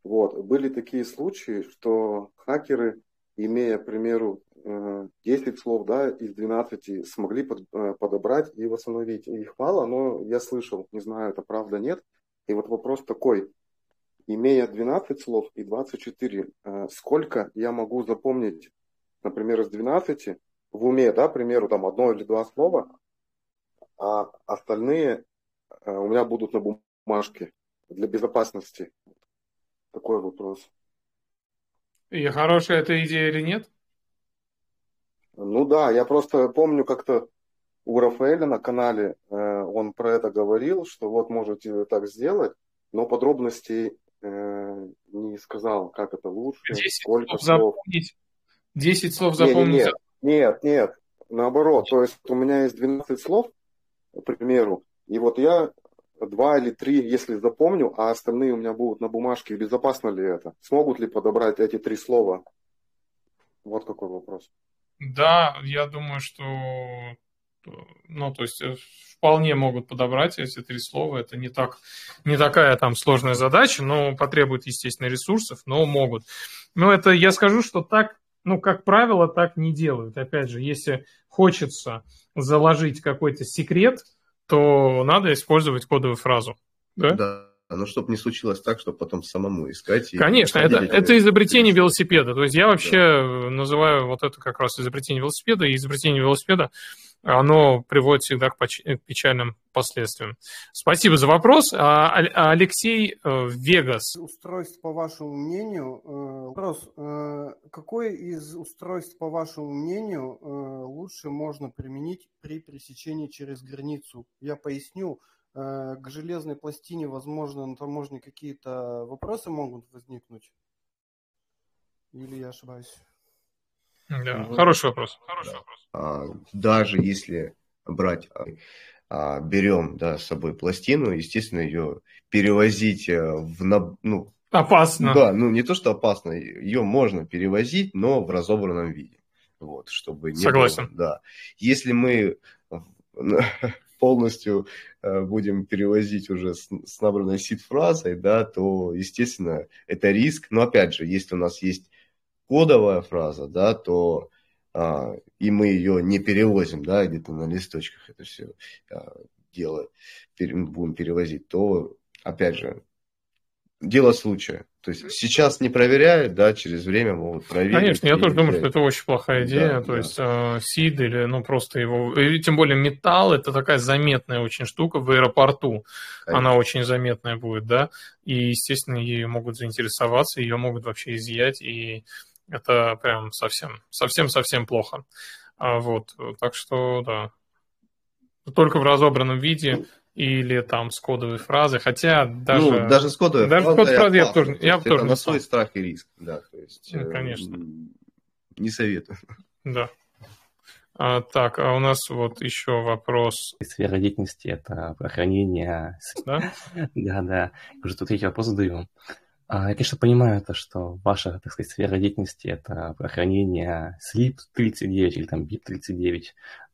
Вот. Были такие случаи, что хакеры, имея, к примеру, 10 э, слов да, из 12, смогли э, подобрать и восстановить. Их мало, но я слышал, не знаю, это правда, нет. И вот вопрос такой. Имея 12 слов и 24, сколько я могу запомнить например, из 12 в уме, да, к примеру, там одно или два слова, а остальные э, у меня будут на бумажке для безопасности. Такой вопрос. И хорошая эта идея или нет? Ну да, я просто помню как-то у Рафаэля на канале э, он про это говорил, что вот можете так сделать, но подробностей э, не сказал, как это лучше, Здесь сколько слов. Запомнить 10 слов запомнить? Нет, нет, нет, наоборот. То есть у меня есть 12 слов, к примеру, и вот я два или три, если запомню, а остальные у меня будут на бумажке, безопасно ли это? Смогут ли подобрать эти три слова? Вот какой вопрос. Да, я думаю, что ну, то есть э, вполне могут подобрать эти три слова. Это не, так, не такая там сложная задача, но потребует, естественно, ресурсов, но могут. Но это я скажу, что так ну, как правило, так не делают. Опять же, если хочется заложить какой-то секрет, то надо использовать кодовую фразу. Да? Да, но чтобы не случилось так, чтобы потом самому искать. Конечно, это, это изобретение велосипеда. То есть я вообще да. называю вот это как раз изобретение велосипеда, и изобретение велосипеда оно приводит всегда к печальным последствиям. Спасибо за вопрос. А, а, Алексей э, Вегас. Устройств, по вашему мнению, э, вопрос, э, какое из устройств, по вашему мнению, лучше можно применить при пересечении через границу? Я поясню. К железной пластине, возможно, на таможне какие-то вопросы могут возникнуть? Или я ошибаюсь? Да, вот. хороший вопрос. Хороший вопрос. А, даже если брать, а, берем да, с собой пластину, естественно, ее перевозить э, в ну, опасно. Да, ну не то, что опасно, ее можно перевозить, но в разобранном виде. Вот, чтобы не Согласен. Было, да. Если мы полностью э, будем перевозить уже с, с набранной сид-фразой, да, то, естественно, это риск. Но опять же, если у нас есть кодовая фраза, да, то а, и мы ее не перевозим, да, где-то на листочках это все а, дело пере, будем перевозить, то, опять же, дело случая. То есть сейчас не проверяют, да, через время могут проверить. Конечно, я тоже думаю, что это очень плохая идея. Да, то да. есть э, СИД или, ну, просто его... И тем более металл – это такая заметная очень штука в аэропорту. Конечно. Она очень заметная будет, да. И, естественно, ее могут заинтересоваться, ее могут вообще изъять и это прям совсем, совсем-совсем плохо. А вот, так что, да, только в разобранном виде или там с кодовой фразой, хотя даже... Ну, даже с кодовой даже фразой, код фразы я бы тоже, я тоже на свой страх и риск, да, то есть... Ну, конечно. Не советую. Да. А, так, а у нас вот еще вопрос. Сфера деятельности – это хранение... Да? Да, да. Уже тут третий вопрос задаю. А, я, конечно, понимаю то, что ваша, так сказать, сфера деятельности – это хранение SLIP-39 или там BIP-39.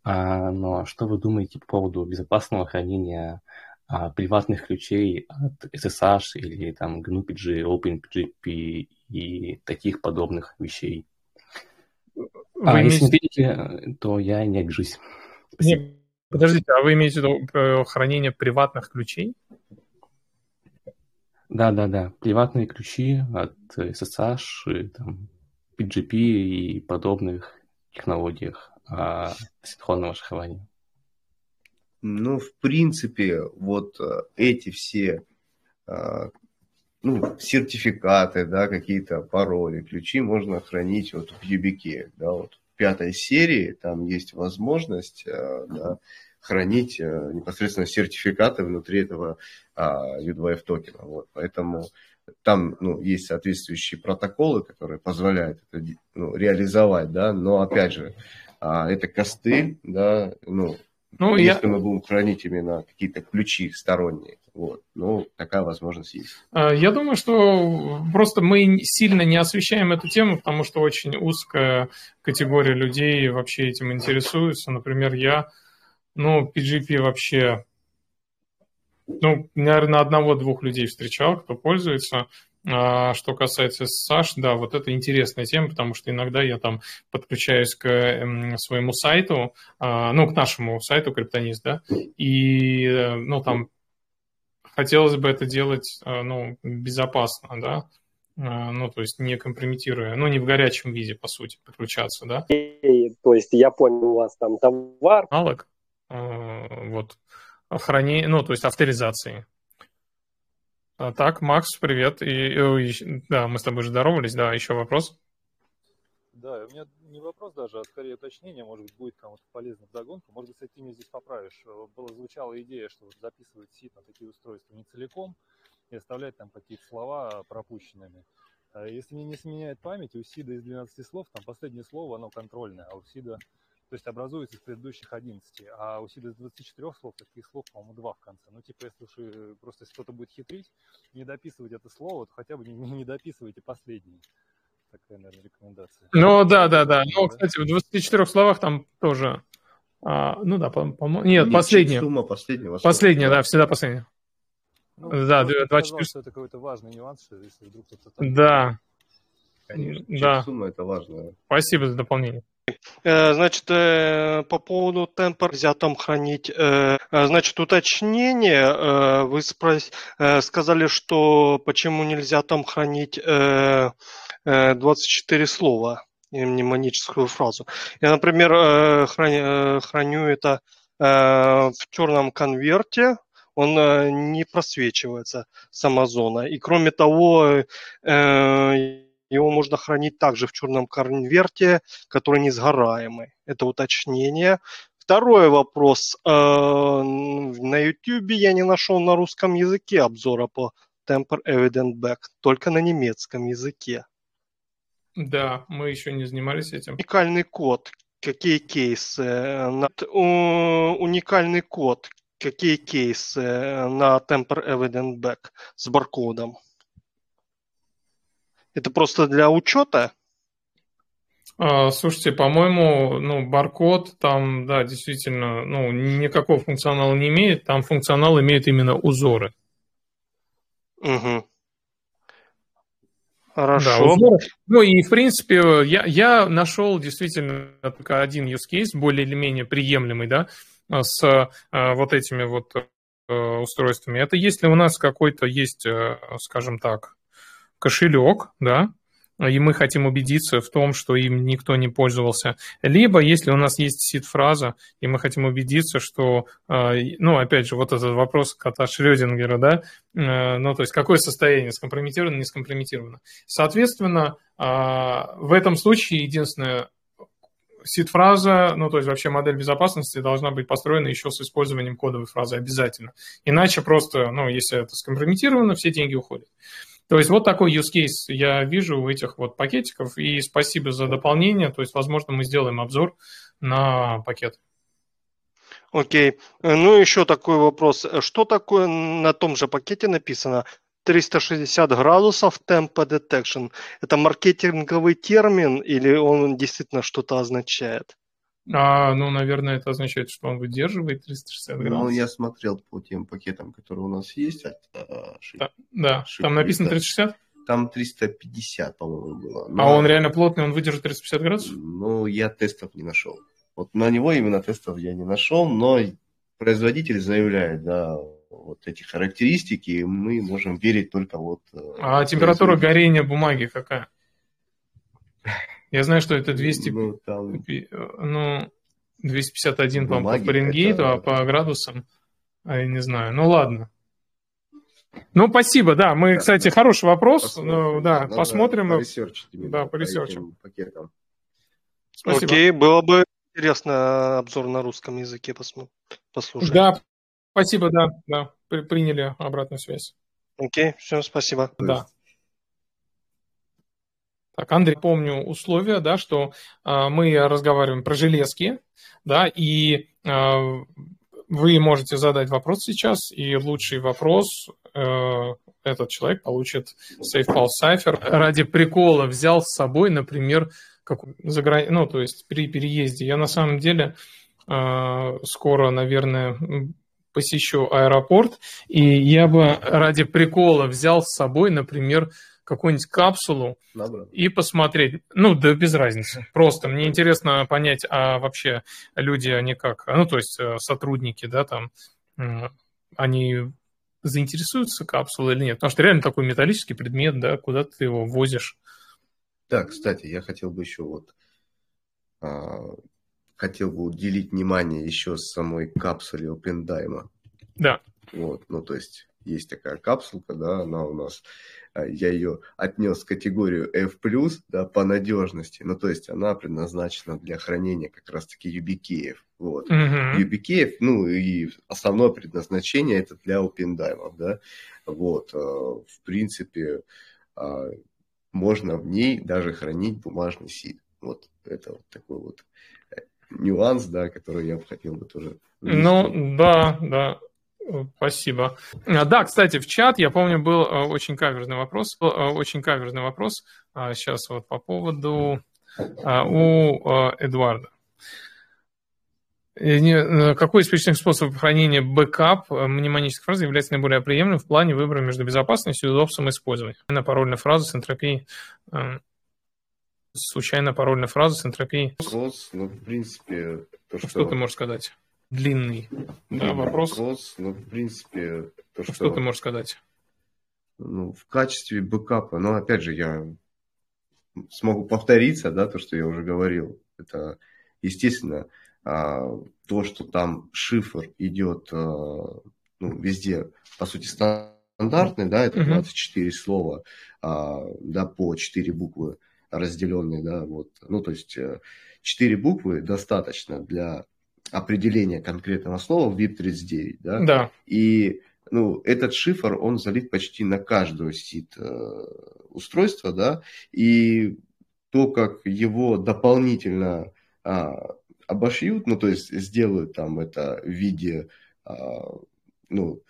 А, но что вы думаете по поводу безопасного хранения а, приватных ключей от SSH или там GNU-PG, OpenPGP и таких подобных вещей? Вы а имеете... если не видите, то я не обижусь. Не, подождите, а вы имеете в виду э, хранение приватных ключей? Да-да-да, приватные ключи от SSH, и, там, PGP и подобных технологиях а, синхронного шифрования. Ну, в принципе, вот э, эти все а, ну, сертификаты, да, какие-то пароли, ключи можно хранить вот в YubiKey, да, вот в пятой серии там есть возможность, э, да, хранить э, непосредственно сертификаты внутри этого U2F токена. Вот, поэтому там ну, есть соответствующие протоколы, которые позволяют это ну, реализовать, да, но опять же, а, это косты, да, ну, ну если я... мы будем хранить именно какие-то ключи сторонние, вот, ну, такая возможность есть. А, я думаю, что просто мы сильно не освещаем эту тему, потому что очень узкая категория людей вообще этим интересуется. Например, я ну, PGP вообще, ну, наверное, одного-двух людей встречал, кто пользуется. А что касается SSH, да, вот это интересная тема, потому что иногда я там подключаюсь к эм, своему сайту, а, ну, к нашему сайту Криптонист, да, и, э, ну, там хотелось бы это делать, э, ну, безопасно, да, а, ну, то есть не компрометируя, ну, не в горячем виде, по сути, подключаться, да. И, то есть я понял, у вас там товар. Аналог. Э, вот, хранение, ну, то есть авторизации. А так, Макс, привет. И, и, да, мы с тобой же здоровались, да, еще вопрос? Да, у меня не вопрос даже, а скорее уточнение, может быть, будет кому-то полезно в догонку. Может быть, ты меня здесь поправишь. Была, звучала идея, что записывать сит на такие устройства не целиком и оставлять там какие-то слова пропущенными. А если мне не сменяет память, у СИДа из 12 слов, там последнее слово, оно контрольное, а у СИДа то есть образуется из предыдущих 11. А у Сида из 24 слов, таких слов, по-моему, два в конце. Ну, типа, если уж э, просто если кто-то будет хитрить, не дописывать это слово, то хотя бы не, не дописывайте последние. Такая, наверное, рекомендация. Ну, да, да, да. Ну, кстати, в 24 словах там тоже... А, ну да, по-моему... По Нет, последняя. Сумма последнего. Последняя, да, всегда последняя. Ну, да, 24... Сказал, что это какой-то важный нюанс, что если вдруг кто-то... Да. Конечно. Да. Сумма это важно. Спасибо за дополнение. Э, значит, э, по поводу темпа нельзя там хранить. Э, значит, уточнение. Вы сказали, что почему нельзя там хранить 24 слова, мнемоническую фразу. Я, например, храню, это в черном конверте, он не просвечивается с Амазона. И кроме того, его можно хранить также в черном конверте, который несгораемый. Это уточнение. Второй вопрос. Э, на YouTube я не нашел на русском языке обзора по Temper Evident Back, только на немецком языке. Да, мы еще не занимались этим. Уникальный код. Какие кейсы? Уникальный код. Какие кейсы на Temper Evident Back с баркодом? Это просто для учета? А, слушайте, по-моему, ну, баркод там, да, действительно, ну, никакого функционала не имеет. Там функционал имеет именно узоры. Угу. Хорошо. Да, узоры. Ну и, в принципе, я, я нашел действительно только один use case, более или менее приемлемый, да, с а, вот этими вот э, устройствами. Это если у нас какой-то есть, э, скажем так, кошелек, да, и мы хотим убедиться в том, что им никто не пользовался. Либо, если у нас есть сид-фраза, и мы хотим убедиться, что, э, ну, опять же, вот этот вопрос кота Шрёдингера, да, э, ну, то есть какое состояние, скомпрометировано, не скомпрометировано. Соответственно, э, в этом случае единственное, сид-фраза, ну, то есть вообще модель безопасности должна быть построена еще с использованием кодовой фразы обязательно. Иначе просто, ну, если это скомпрометировано, все деньги уходят. То есть вот такой use case я вижу у этих вот пакетиков, и спасибо за дополнение, то есть, возможно, мы сделаем обзор на пакет. Окей. Ну, еще такой вопрос. Что такое на том же пакете написано 360 градусов Tempo Detection? Это маркетинговый термин или он действительно что-то означает? А, ну, наверное, это означает, что он выдерживает 360 ну, градусов. Ну, я смотрел по тем пакетам, которые у нас есть. От, а, ши... да, да. Ши... там написано 360? Там 350, по-моему, было. А Но... А он реально плотный, он выдержит 350 градусов? Ну, я тестов не нашел. Вот на него именно тестов я не нашел, но производитель заявляет, да, вот эти характеристики, и мы можем верить только вот... Э, а температура горения бумаги какая? Я знаю, что это 200, ну, там... ну 251 по, по Фаренгейту, это... а по градусам, а я не знаю. Ну ладно. Ну, спасибо, да. Мы, да, кстати, да. хороший вопрос. Посмотрим, ну, да, Надо посмотрим. По да, по ресерчу. Пакетам. Спасибо. Окей, было бы интересно обзор на русском языке послушать. Да, спасибо, да, да. Приняли обратную связь. Окей, всем спасибо. Да. Так, Андрей, помню условия, да, что э, мы разговариваем про железки, да, и э, вы можете задать вопрос сейчас, и лучший вопрос э, этот человек получит SafePal Cypher. Ради прикола взял с собой, например, как за грани... ну, то есть при переезде. Я на самом деле э, скоро, наверное, посещу аэропорт, и я бы ради прикола взял с собой, например, какую-нибудь капсулу Добро. и посмотреть. Ну, да без разницы. Просто мне интересно понять, а вообще люди, они как, ну, то есть э, сотрудники, да, там, они заинтересуются капсулой или нет? Потому что реально такой металлический предмет, да, куда ты его возишь. Да, кстати, я хотел бы еще вот а, хотел бы уделить внимание еще самой капсуле OpenDime. Да. Вот, ну, то есть есть такая капсулка, да, она у нас, а, я ее отнес в категорию F+, да, по надежности, ну, то есть она предназначена для хранения как раз-таки YubiKey. Вот. Uh-huh. Ну, и основное предназначение это для OpenDime, да, вот, а, в принципе, а, можно в ней даже хранить бумажный seed. Вот это вот такой вот э, нюанс, да, который я бы хотел бы тоже. Ну, да, да. Спасибо. А, да, кстати, в чат, я помню, был э, очень каверзный вопрос. Э, очень каверзный вопрос. Сейчас вот по поводу а, у э, Эдуарда. Какой из перечисленных способов хранения бэкап мнемонических фраз является наиболее приемлемым в плане выбора между безопасностью и удобством использования? На парольная фраза с энтропией случайная парольная фраза с энтропией. Ну, в принципе, то, что... Что ты можешь сказать? Длинный. Да, вопрос. Вопрос, ну, в принципе, то, что... Что ты можешь сказать? Ну, в качестве бэкапа, но, опять же, я смогу повториться, да, то, что я уже говорил. Это, естественно, а, то, что там шифр идет а, ну, везде, по сути, стандартный, да, это 24 слова, а, да, по 4 буквы разделенные, да, вот. Ну, то есть 4 э, буквы достаточно для определения конкретного слова в VIP39, да. Да. И ну, этот шифр, он залит почти на каждое сит э, устройство, да, и то, как его дополнительно а, обошьют, ну, то есть сделают там это в виде, а, ну,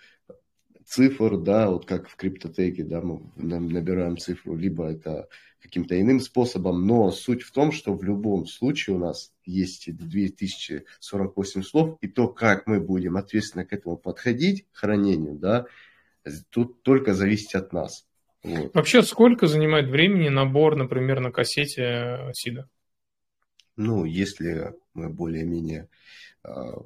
цифр, да, вот как в криптотеке, да, мы набираем цифру, либо это каким-то иным способом, но суть в том, что в любом случае у нас есть 2048 слов, и то, как мы будем ответственно к этому подходить, к хранению, да, тут только зависит от нас. Вот. Вообще, сколько занимает времени набор, например, на кассете СИДа? Ну, если мы более-менее а,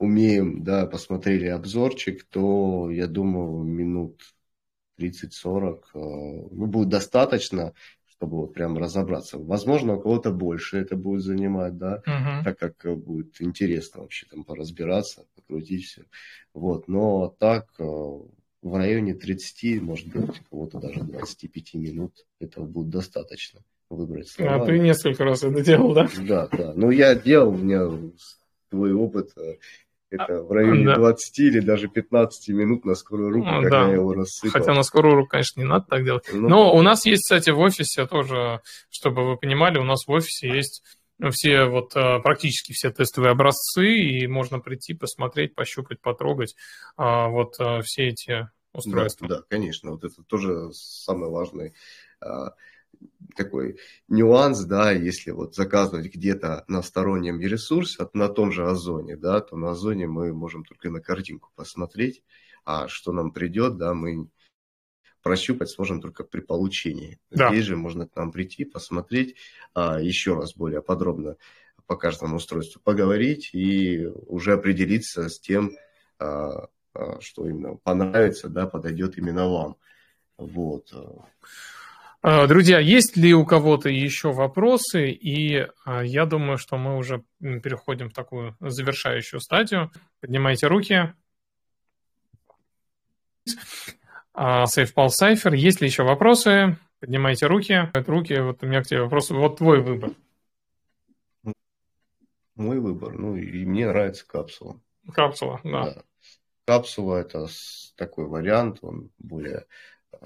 умеем, да, посмотрели обзорчик, то, я думаю, минут 30-40 а, ну, будет достаточно, чтобы вот прям разобраться. Возможно, у кого-то больше это будет занимать, да, uh-huh. так как э, будет интересно вообще там поразбираться, покрутить все. Вот, но так э, в районе 30, может быть, кого-то даже 25 минут этого будет достаточно выбрать слова. А ты несколько раз это делал, да? Да, да. Ну, я делал, у меня твой опыт э, это а, в районе да. 20 или даже 15 минут на скорую руку, ну, когда да. я его рассыпал. Хотя на скорую руку, конечно, не надо так делать. Ну, Но у нас есть, кстати, в офисе тоже, чтобы вы понимали, у нас в офисе есть все вот э, практически все тестовые образцы, и можно прийти, посмотреть, пощупать, потрогать а, вот все эти устройства. Да, да, конечно, вот это тоже самый важный а, такой нюанс, да, если вот заказывать где-то на стороннем ресурсе, на том же Озоне, да, то на Озоне мы можем только на картинку посмотреть, а что нам придет, да, мы прощупать сможем только при получении. Да. Здесь же можно к нам прийти, посмотреть а, еще раз более подробно по каждому устройству поговорить и уже определиться с тем, а, а, что именно понравится, да, подойдет именно вам. Вот. А, друзья, есть ли у кого-то еще вопросы? И а, я думаю, что мы уже переходим в такую завершающую стадию. Поднимайте руки. SafePal Cypher. Есть ли еще вопросы? Поднимайте руки. Руки, вот у меня к тебе вопрос. Вот твой выбор. Мой выбор. Ну, и мне нравится капсула. Капсула, да. да. Капсула это такой вариант, он более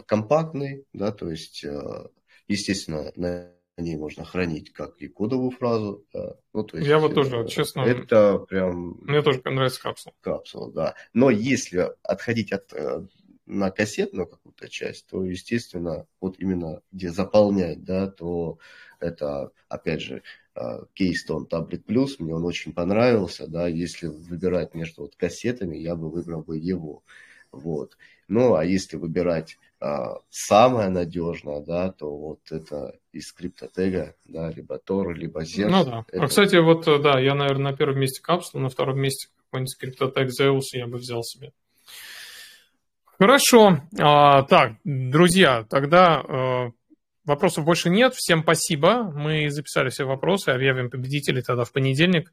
компактный, да, то есть, э, естественно, на ней можно хранить как и кодовую фразу. Да. Ну, то есть, Я вот тоже, э, честно... Это прям... Мне тоже нравится капсула. Капсула, да. Но если отходить от э, на кассетную какую-то часть, то, естественно, вот именно где заполнять, да, то это, опять же, Keystone Tablet Plus, мне он очень понравился, да, если выбирать между вот кассетами, я бы выбрал бы его, вот. Ну, а если выбирать самое надежное, да, то вот это из криптотега, да, либо Тор, либо Zers. Ну да. Это... А, кстати, вот, э, да, я, наверное, на первом месте капсулу, на втором месте какой-нибудь криптотег Zeus я бы взял себе. Хорошо. А, так, друзья, тогда а, вопросов больше нет. Всем спасибо. Мы записали все вопросы, объявим победителей тогда в понедельник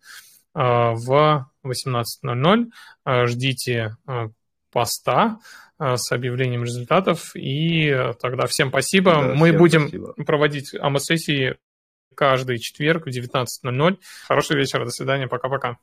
а, в 18.00. А, ждите а, поста а, с объявлением результатов. И тогда всем спасибо. Да, Мы всем будем спасибо. проводить АМС-сессии каждый четверг в 19.00. Хорошего вечера, до свидания, пока-пока.